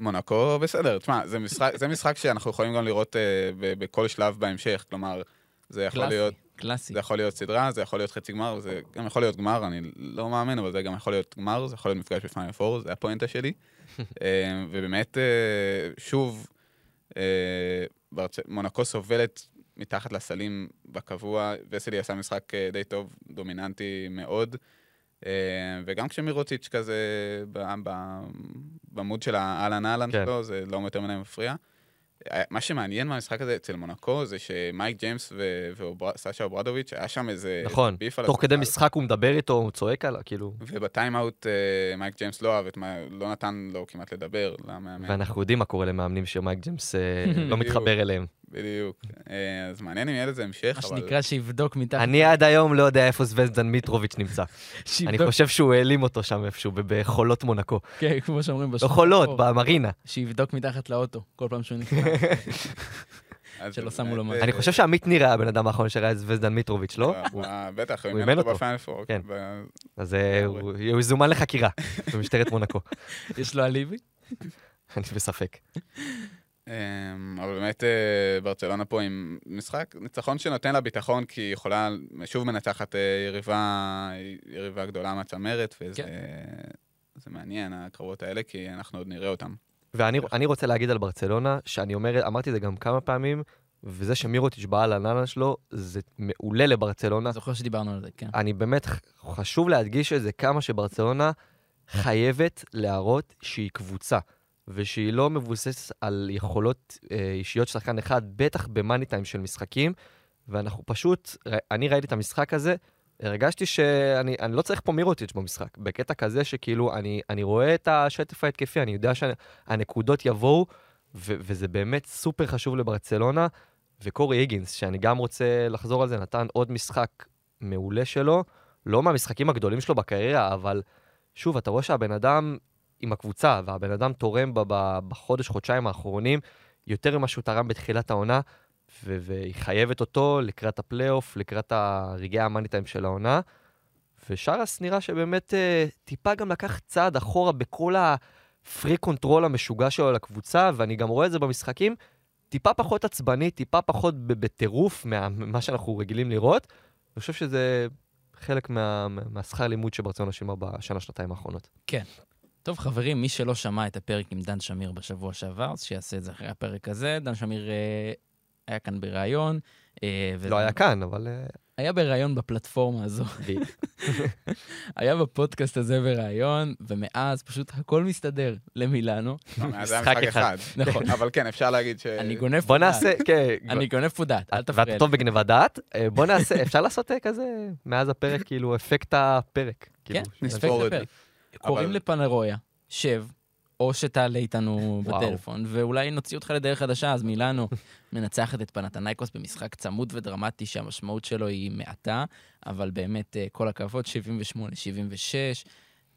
מונקו בסדר, תשמע, זה משחק, זה משחק שאנחנו יכולים גם לראות אה, בכל שלב בהמשך, כלומר, זה יכול קלאסי, להיות... קלאסי. זה יכול להיות סדרה, זה יכול להיות חצי גמר, זה גם יכול להיות גמר, אני לא מאמין, אבל זה גם יכול להיות גמר, זה יכול להיות מפגש בפיינל פור, זה הפואנטה שלי. אה, ובאמת, אה, שוב, אה, מונקו סובלת מתחת לסלים בקבוע, וסלי עשה משחק אה, די טוב, דומיננטי מאוד. אה, וגם כשמירוציץ' כזה ב- ב- בעמוד של האהלן אהלן כן. שלו, זה לא יותר מדי מפריע. אה, מה שמעניין מהמשחק הזה אצל מונקו זה שמייק ג'יימס וסשה אוברדוביץ', היה שם איזה נכון, beef על תוך כדי. משחק הוא מדבר איתו, הוא צועק עליו, כאילו... ובטיימאוט אה, מייק ג'יימס לא אהב את מה, לא נתן לו כמעט לדבר למאמן. ואנחנו יודעים מה קורה למאמנים שמייק ג'יימס אה, לא. מתחבר אליהם. בדיוק. אה, אז מעניין אם יהיה לזה המשך, מה אבל... שנקרא שיבדוק מתחת. אני עד היום לא יודע איפה זבזדן מיטרוביץ' נמצא. אני חושב שהוא העלים אותו שם איפשהו, בחולות מונקו. כן, כמו שאומרים לא בשוק חולות, האפור. במרינה. שיבדוק מתחת לאוטו, כל פעם שהוא נכנס. שלא שמו לו באמת, מד. אני חושב שעמית ניר היה הבן אדם האחרון שראה את זבזדן מיטרוביץ', לא? אה, אה, בטח, הוא אימן אותו. בפיינל פור. כן. אז אה, הוא הוא יזומן לחקירה במשטרת מונקו. יש לו אליבי? אני בספק. אמ, אבל באמת אה, ברצלונה פה עם משחק, ניצחון שנותן לה ביטחון, כי היא יכולה, שוב מנצחת אה, יריבה, יריבה גדולה מהצמרת, וזה כן. מעניין, הקרבות האלה, כי אנחנו עוד נראה אותם. ואני אני רוצה להגיד על ברצלונה, שאני אומר, אמרתי את זה גם כמה פעמים, וזה שמירוטיץ' בא על הננה שלו, זה מעולה לברצלונה. זוכר שדיברנו על זה, כן. אני באמת, חשוב להדגיש את זה כמה שברצלונה חייבת להראות שהיא קבוצה, ושהיא לא מבוססת על יכולות אה, אישיות של שחקן אחד, בטח במאני טיים של משחקים, ואנחנו פשוט, אני ראיתי את המשחק הזה, הרגשתי שאני אני לא צריך פה מירוטיץ' במשחק, בקטע כזה שכאילו אני, אני רואה את השטף ההתקפי, אני יודע שהנקודות יבואו, ו- וזה באמת סופר חשוב לברצלונה, וקורי היגינס, שאני גם רוצה לחזור על זה, נתן עוד משחק מעולה שלו, לא מהמשחקים הגדולים שלו בקריירה, אבל שוב, אתה רואה שהבן אדם עם הקבוצה, והבן אדם תורם בחודש, חודשיים האחרונים, יותר ממה שהוא תרם בתחילת העונה, והיא חייבת אותו לקראת הפלייאוף, לקראת הרגעי ה money time של העונה. ושאראס נראה שבאמת אה, טיפה גם לקח צעד אחורה בכל ה freak control המשוגע שלו לקבוצה, ואני גם רואה את זה במשחקים, טיפה פחות עצבני, טיפה פחות בטירוף מה- ממה שאנחנו רגילים לראות. אני חושב שזה חלק מה, מה- מהשכר לימוד שברצלונה שילמה בשנה, שנתיים האחרונות. טוב, חברים, מי שלא שמע את הפרק עם דן שמיר בשבוע שעבר, אז שיעשה את זה אחרי הפרק הזה. דן שמיר אה, היה כאן בריאיון. אה, וזה- לא היה כאן, אבל... אה, היה בריאיון בפלטפורמה הזו. היה בפודקאסט הזה בריאיון, ומאז פשוט הכל מסתדר למילאנו. לא, מאז זה היה משחק אחד. נכון. אבל כן, אפשר להגיד ש... אני גונב בוא פודעת. נעשה, כן. אני גונב פודעת, אל תפריע ואתה. טוב בגניבת דעת, בוא נעשה, אפשר לעשות אה, כזה, מאז הפרק, כאילו, אפקט הפרק. כאילו, כן, את לפרק. קוראים לפנרויה, שב, או שתעלה איתנו. בטלפון, ואולי נוציא אותך לדרך חדשה, אז מילאנו מנצחת את פנתנייקוס במשחק צמוד ודרמטי שהמשמעות שלו היא מעטה, אבל באמת, אה, כל הכבוד, 78-76.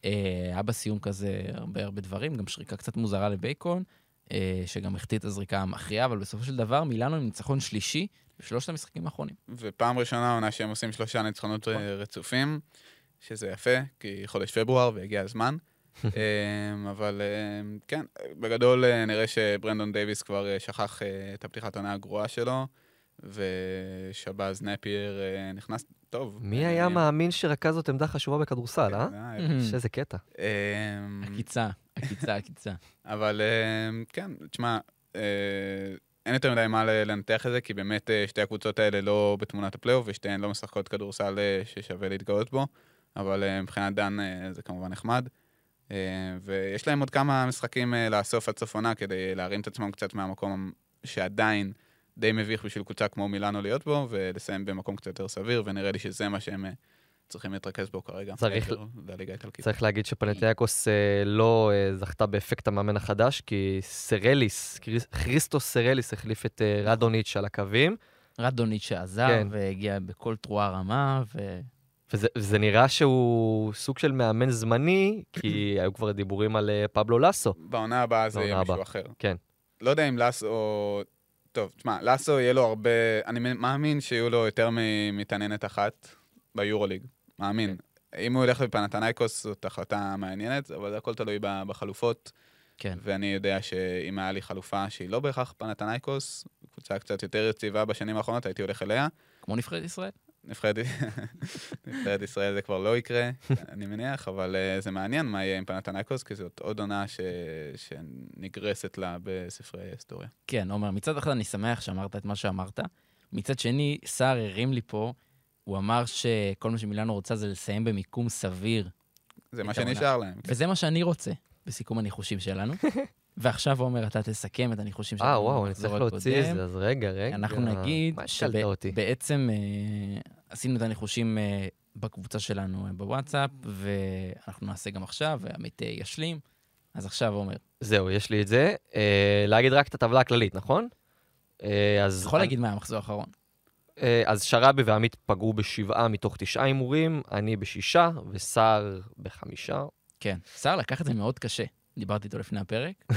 אה, היה בסיום כזה הרבה הרבה דברים, גם שריקה קצת מוזרה לבייקון, אה, שגם החטיא את הזריקה המכריעה, אבל בסופו של דבר מילאנו עם ניצחון שלישי בשלושת המשחקים האחרונים. ופעם ראשונה עונה שהם עושים שלושה ניצחונות אה, רצופים, שזה יפה, כי חודש פברואר והגיע הזמן. אמ, אבל אמ, כן, בגדול אה, נראה שברנדון דייוויס כבר אה, שכח אה, את הפתיחת העונה הגרועה שלו, ושבאז נפייר נכנס טוב. מי היה מאמין שרכז זאת עמדה חשובה בכדורסל, אה? איזה קטע. אמ, עקיצה, עקיצה, עקיצה. אבל כן, תשמע, אין יותר מדי מה לנתח את זה, כי באמת שתי הקבוצות האלה לא בתמונת הפלייאוף, ושתיהן לא משחקות כדורסל ששווה להתגאות בו, אבל אה, מבחינת דן אה, זה כמובן נחמד. אה, ויש להם עוד כמה משחקים לאסוף עד סוף עונה כדי להרים את עצמם קצת מהמקום שעדיין די מביך בשביל קבוצה כמו מילאנו להיות בו, ולסיים במקום קצת יותר סביר, ונראה לי שזה מה שהם צריכים להתרכז בו כרגע. צריך-. צריך להגיד שפנטיאקוס אה, לא זכתה באפקט המאמן החדש, כי סרליס, כריסטוס סרליס החליף את רדוניץ' על הקווים. רדוניץ' שעזב, כן. והגיע בכל תרועה רמה, ו... וזה, וזה נראה שהוא סוג של מאמן זמני, כי היו כבר דיבורים על אה, פבלו לסו. בעונה הבאה זה יהיה מישהו. אחר. כן. לא יודע אם לסו... טוב, תשמע, לסו יהיה לו הרבה... אני מאמין שיהיו לו יותר ממתעניינת אחת ביורוליג. מאמין. אם הוא ילך לפנתנייקוס זאת החלטה מעניינת, אבל הכל תלוי בחלופות. כן. ואני יודע שאם היה לי חלופה שהיא לא בהכרח פנתנייקוס, קבוצה קצת יותר יציבה בשנים האחרונות, הייתי הולך אליה. כמו נבחרת ישראל. נבחרת ישראל זה כבר לא יקרה, אני מניח, אבל uh, זה מעניין מה יהיה עם פנתנייקוס, כי זאת עוד עונה ש... שנגרסת לה בספרי ההיסטוריה. כן, עומר, מצד אחד אני שמח שאמרת את מה שאמרת. מצד שני, סער הרים לי פה, הוא אמר שכל מה שמילאנו רוצה זה לסיים במיקום סביר. זה מה. שנשאר להם. וזה מה שאני רוצה, בסיכום הניחושים שלנו. ועכשיו, עומר, אתה תסכם את הניחושים שלנו. אה, וואו, אני צריך להוציא את. זה, אז רגע, רגע. אנחנו נגיד? שבעצם עשינו את הניחושים אה, בקבוצה שלנו אה, בוואטסאפ, ואנחנו נעשה גם עכשיו, ועמית אה, ישלים. אז עכשיו, עומר, זהו, יש לי את זה. אה, להגיד רק את הטבלה הכללית, נכון? אה, אז... יכול להגיד מה המחזור האחרון. אה, אז שרבי ועמית פגעו בשבעה מתוך תשעה הימורים, אני בשישה, וסער בחמישה. כן. סער לקח את זה מאוד קשה. דיברתי איתו לפני הפרק.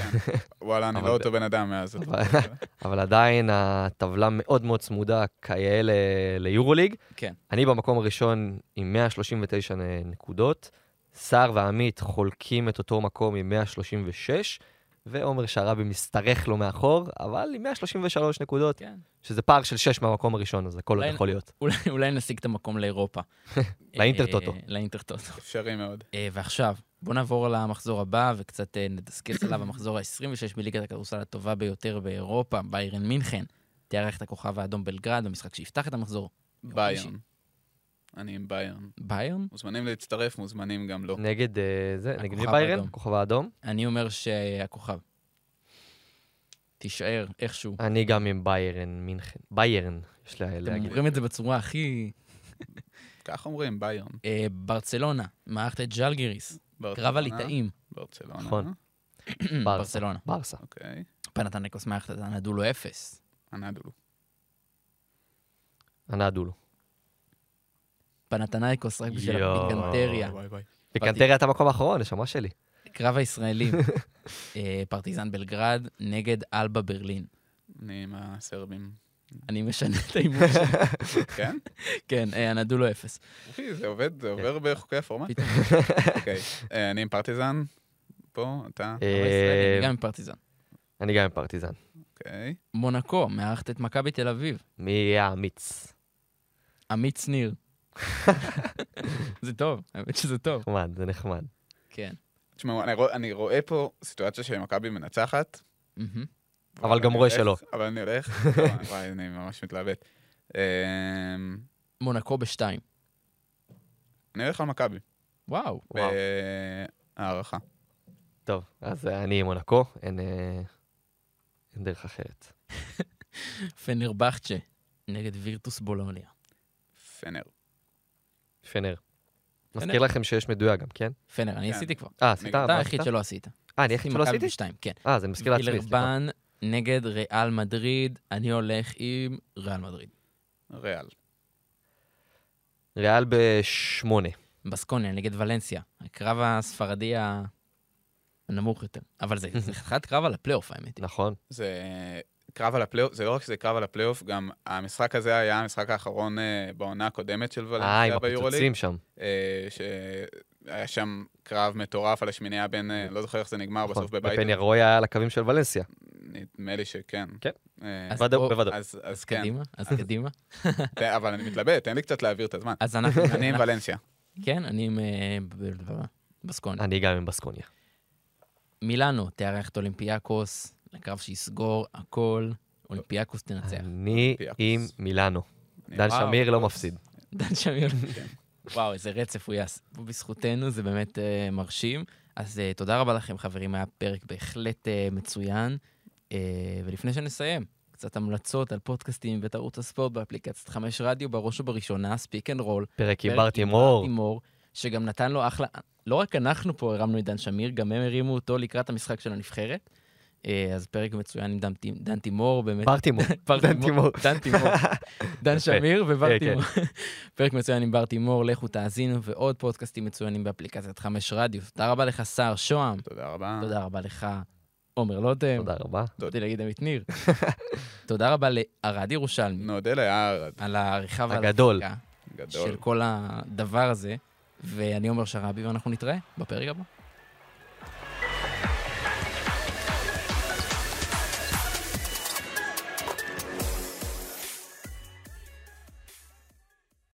וואלה, אני אבל לא אותו בן אדם מאז. אבל- עדיין הטבלה מאוד מאוד צמודה כיאה ליורוליג. כן. אני במקום הראשון עם 139 נ- נקודות, סער ועמית חולקים את אותו מקום עם 136, ועומר שרבי משתרך לו מאחור, אבל עם 133 נקודות, כן. שזה פער של 6 מהמקום הראשון, אז הכל עוד יכול להיות. אולי, אולי נשיג את המקום לאירופה. לאינטר טוטו. לאינטר טוטו. אפשרי מאוד. אה, ועכשיו, בואו נעבור למחזור הבא וקצת אה, נדסקס עליו, המחזור ה-26 בליגת הכדורסל הטובה ביותר באירופה, ביירן מינכן. תארח את הכוכב האדום בלגרד במשחק שיפתח את המחזור. ביירן. אני עם ביירן. ביירן? מוזמנים להצטרף, מוזמנים גם לא. נגד אה, זה, נגד מי הכוכב ביירן? האדום. כוכב האדום. אני אומר שהכוכב. תישאר איכשהו. אני גם עם ביירן מינכן. ביירן, יש לה אתם להגיד. אומרים את זה בצורה הכי... כך אומרים, ביירן. אה, ברצלונה, מערכת את ז'לגיריס, קרב ברצלונה, הליטאים. ברצלונה. נכון. ברצלונה. ברסה. אוקיי. פנתנקוס מערכת את הנדולו אפס. אנדולו. הנדולו. פנתנייקוס רק בשביל. הפיקנטריה. פיקנטריה את המקום האחרון, נשמה שלי. קרב הישראלים, אה, פרטיזן בלגרד נגד אלבה ברלין. אני עם הסרבים. אני משנה את ההימור שלי. כן? כן, אה, הנדולו אפס. אחי, זה עובד, זה עובר בחוקי הפורמט. אוקיי. אה, אני עם פרטיזן. פה, אתה. אה, גם עם פרטיזן. אני גם עם פרטיזן. אוקיי. מונקו, מארחת את מכבי תל אביב. מי יהיה האמיץ? עמית שניר. זה טוב, האמת שזה טוב. נחמד, זה נחמד. כן. תשמעו, אני רוא- אני רואה פה סיטואציה שמכבי מנצחת. אבל גם רואה שלא. אבל אני הולך. לא, וואי, אני ממש מתלבט. אה, מונקו בשתיים. אני הולך על מכבי. וואו. וואו. בהערכה. טוב, אז אני עם מונקו, אין אה, אין דרך אחרת. פנרבחצ'ה נגד וירטוס בולוניה. פנר. פנר. מזכיר לכם שיש מדויק גם, כן? פנר, אני כן. עשיתי כבר. אה, עשית? אתה היחיד? שלא עשית. אה, אני היחיד שלא עשיתי? כן. אה, זה מזכיר לעצמי. וילרבן נגד ריאל מדריד, אני הולך עם ריאל מדריד. ריאל. ריאל בשמונה. בסקוניה נגד ולנסיה, הקרב הספרדי הנמוך יותר. אבל זה זה חתיכת קרב על הפלייאוף, האמת. נכון. זה קרב על הפלייאוף, זה לא רק שזה קרב על הפלייאוף, גם המשחק הזה היה המשחק האחרון אה, בעונה הקודמת של אה, עם ולנסיה ביורוליג. הפיצוצים שם. אה, שהיה שם קרב מטורף על השמינייה בין, אה, לא זוכר איך זה נגמר נכון. בסוף בבית. ופני רוי היה על הקווים של ולנסיה. נדמה לי שכן. כן. אה, אז בוודאות, בוודאות. אז, כן, קדימה, אז קדימה. ת- אבל אני מתלבט, תן לי קצת להעביר את הזמן. אז אנחנו... אני עם ולנסיה. כן, אני עם אה, בסקוניה. אני גם עם בסקוניה. מילאנו תארח את אולימפיאקוס, לקרב שיסגור הכל, אולימפיאקוס תנצח. אני. עם מילאנו. דן. שמיר לא מפסיד. דן שמיר. כן. וואו, איזה רצף הוא יעשה. בזכותנו זה באמת uh, מרשים. אז uh, תודה רבה לכם, חברים, היה פרק בהחלט uh, מצוין. אה, ולפני שנסיים, קצת המלצות על פודקאסטים ואת ערוץ הספורט באפליקציית חמש רדיו, בראש ובראשונה, Speak and Roll. פרק עם. בר תימור, שגם נתן לו אחלה... לא רק אנחנו פה הרמנו את דן שמיר, גם הם הרימו אותו לקראת המשחק של הנבחרת. אה, אז פרק מצוין עם דן תימור, באמת. בר תימור. דן תימור. דן תימור. דן. שמיר ובר כן, תימור. פרק מצוין עם בר תימור, לכו תאזינו, ועוד פודקאסטים מצוינים באפליקציית חמש רדיו. תודה רבה לך, סער שוהם. תודה רבה. תודה רבה לך, עומר לוטם. תודה רבה. באתי להגיד עמית ניר. תודה רבה לערד ירושלמי נודה ליער על העריכה ועל הגדול. של כל הדבר הזה, ואני עומר שרעבי, ואנחנו נתראה בפרק הבא.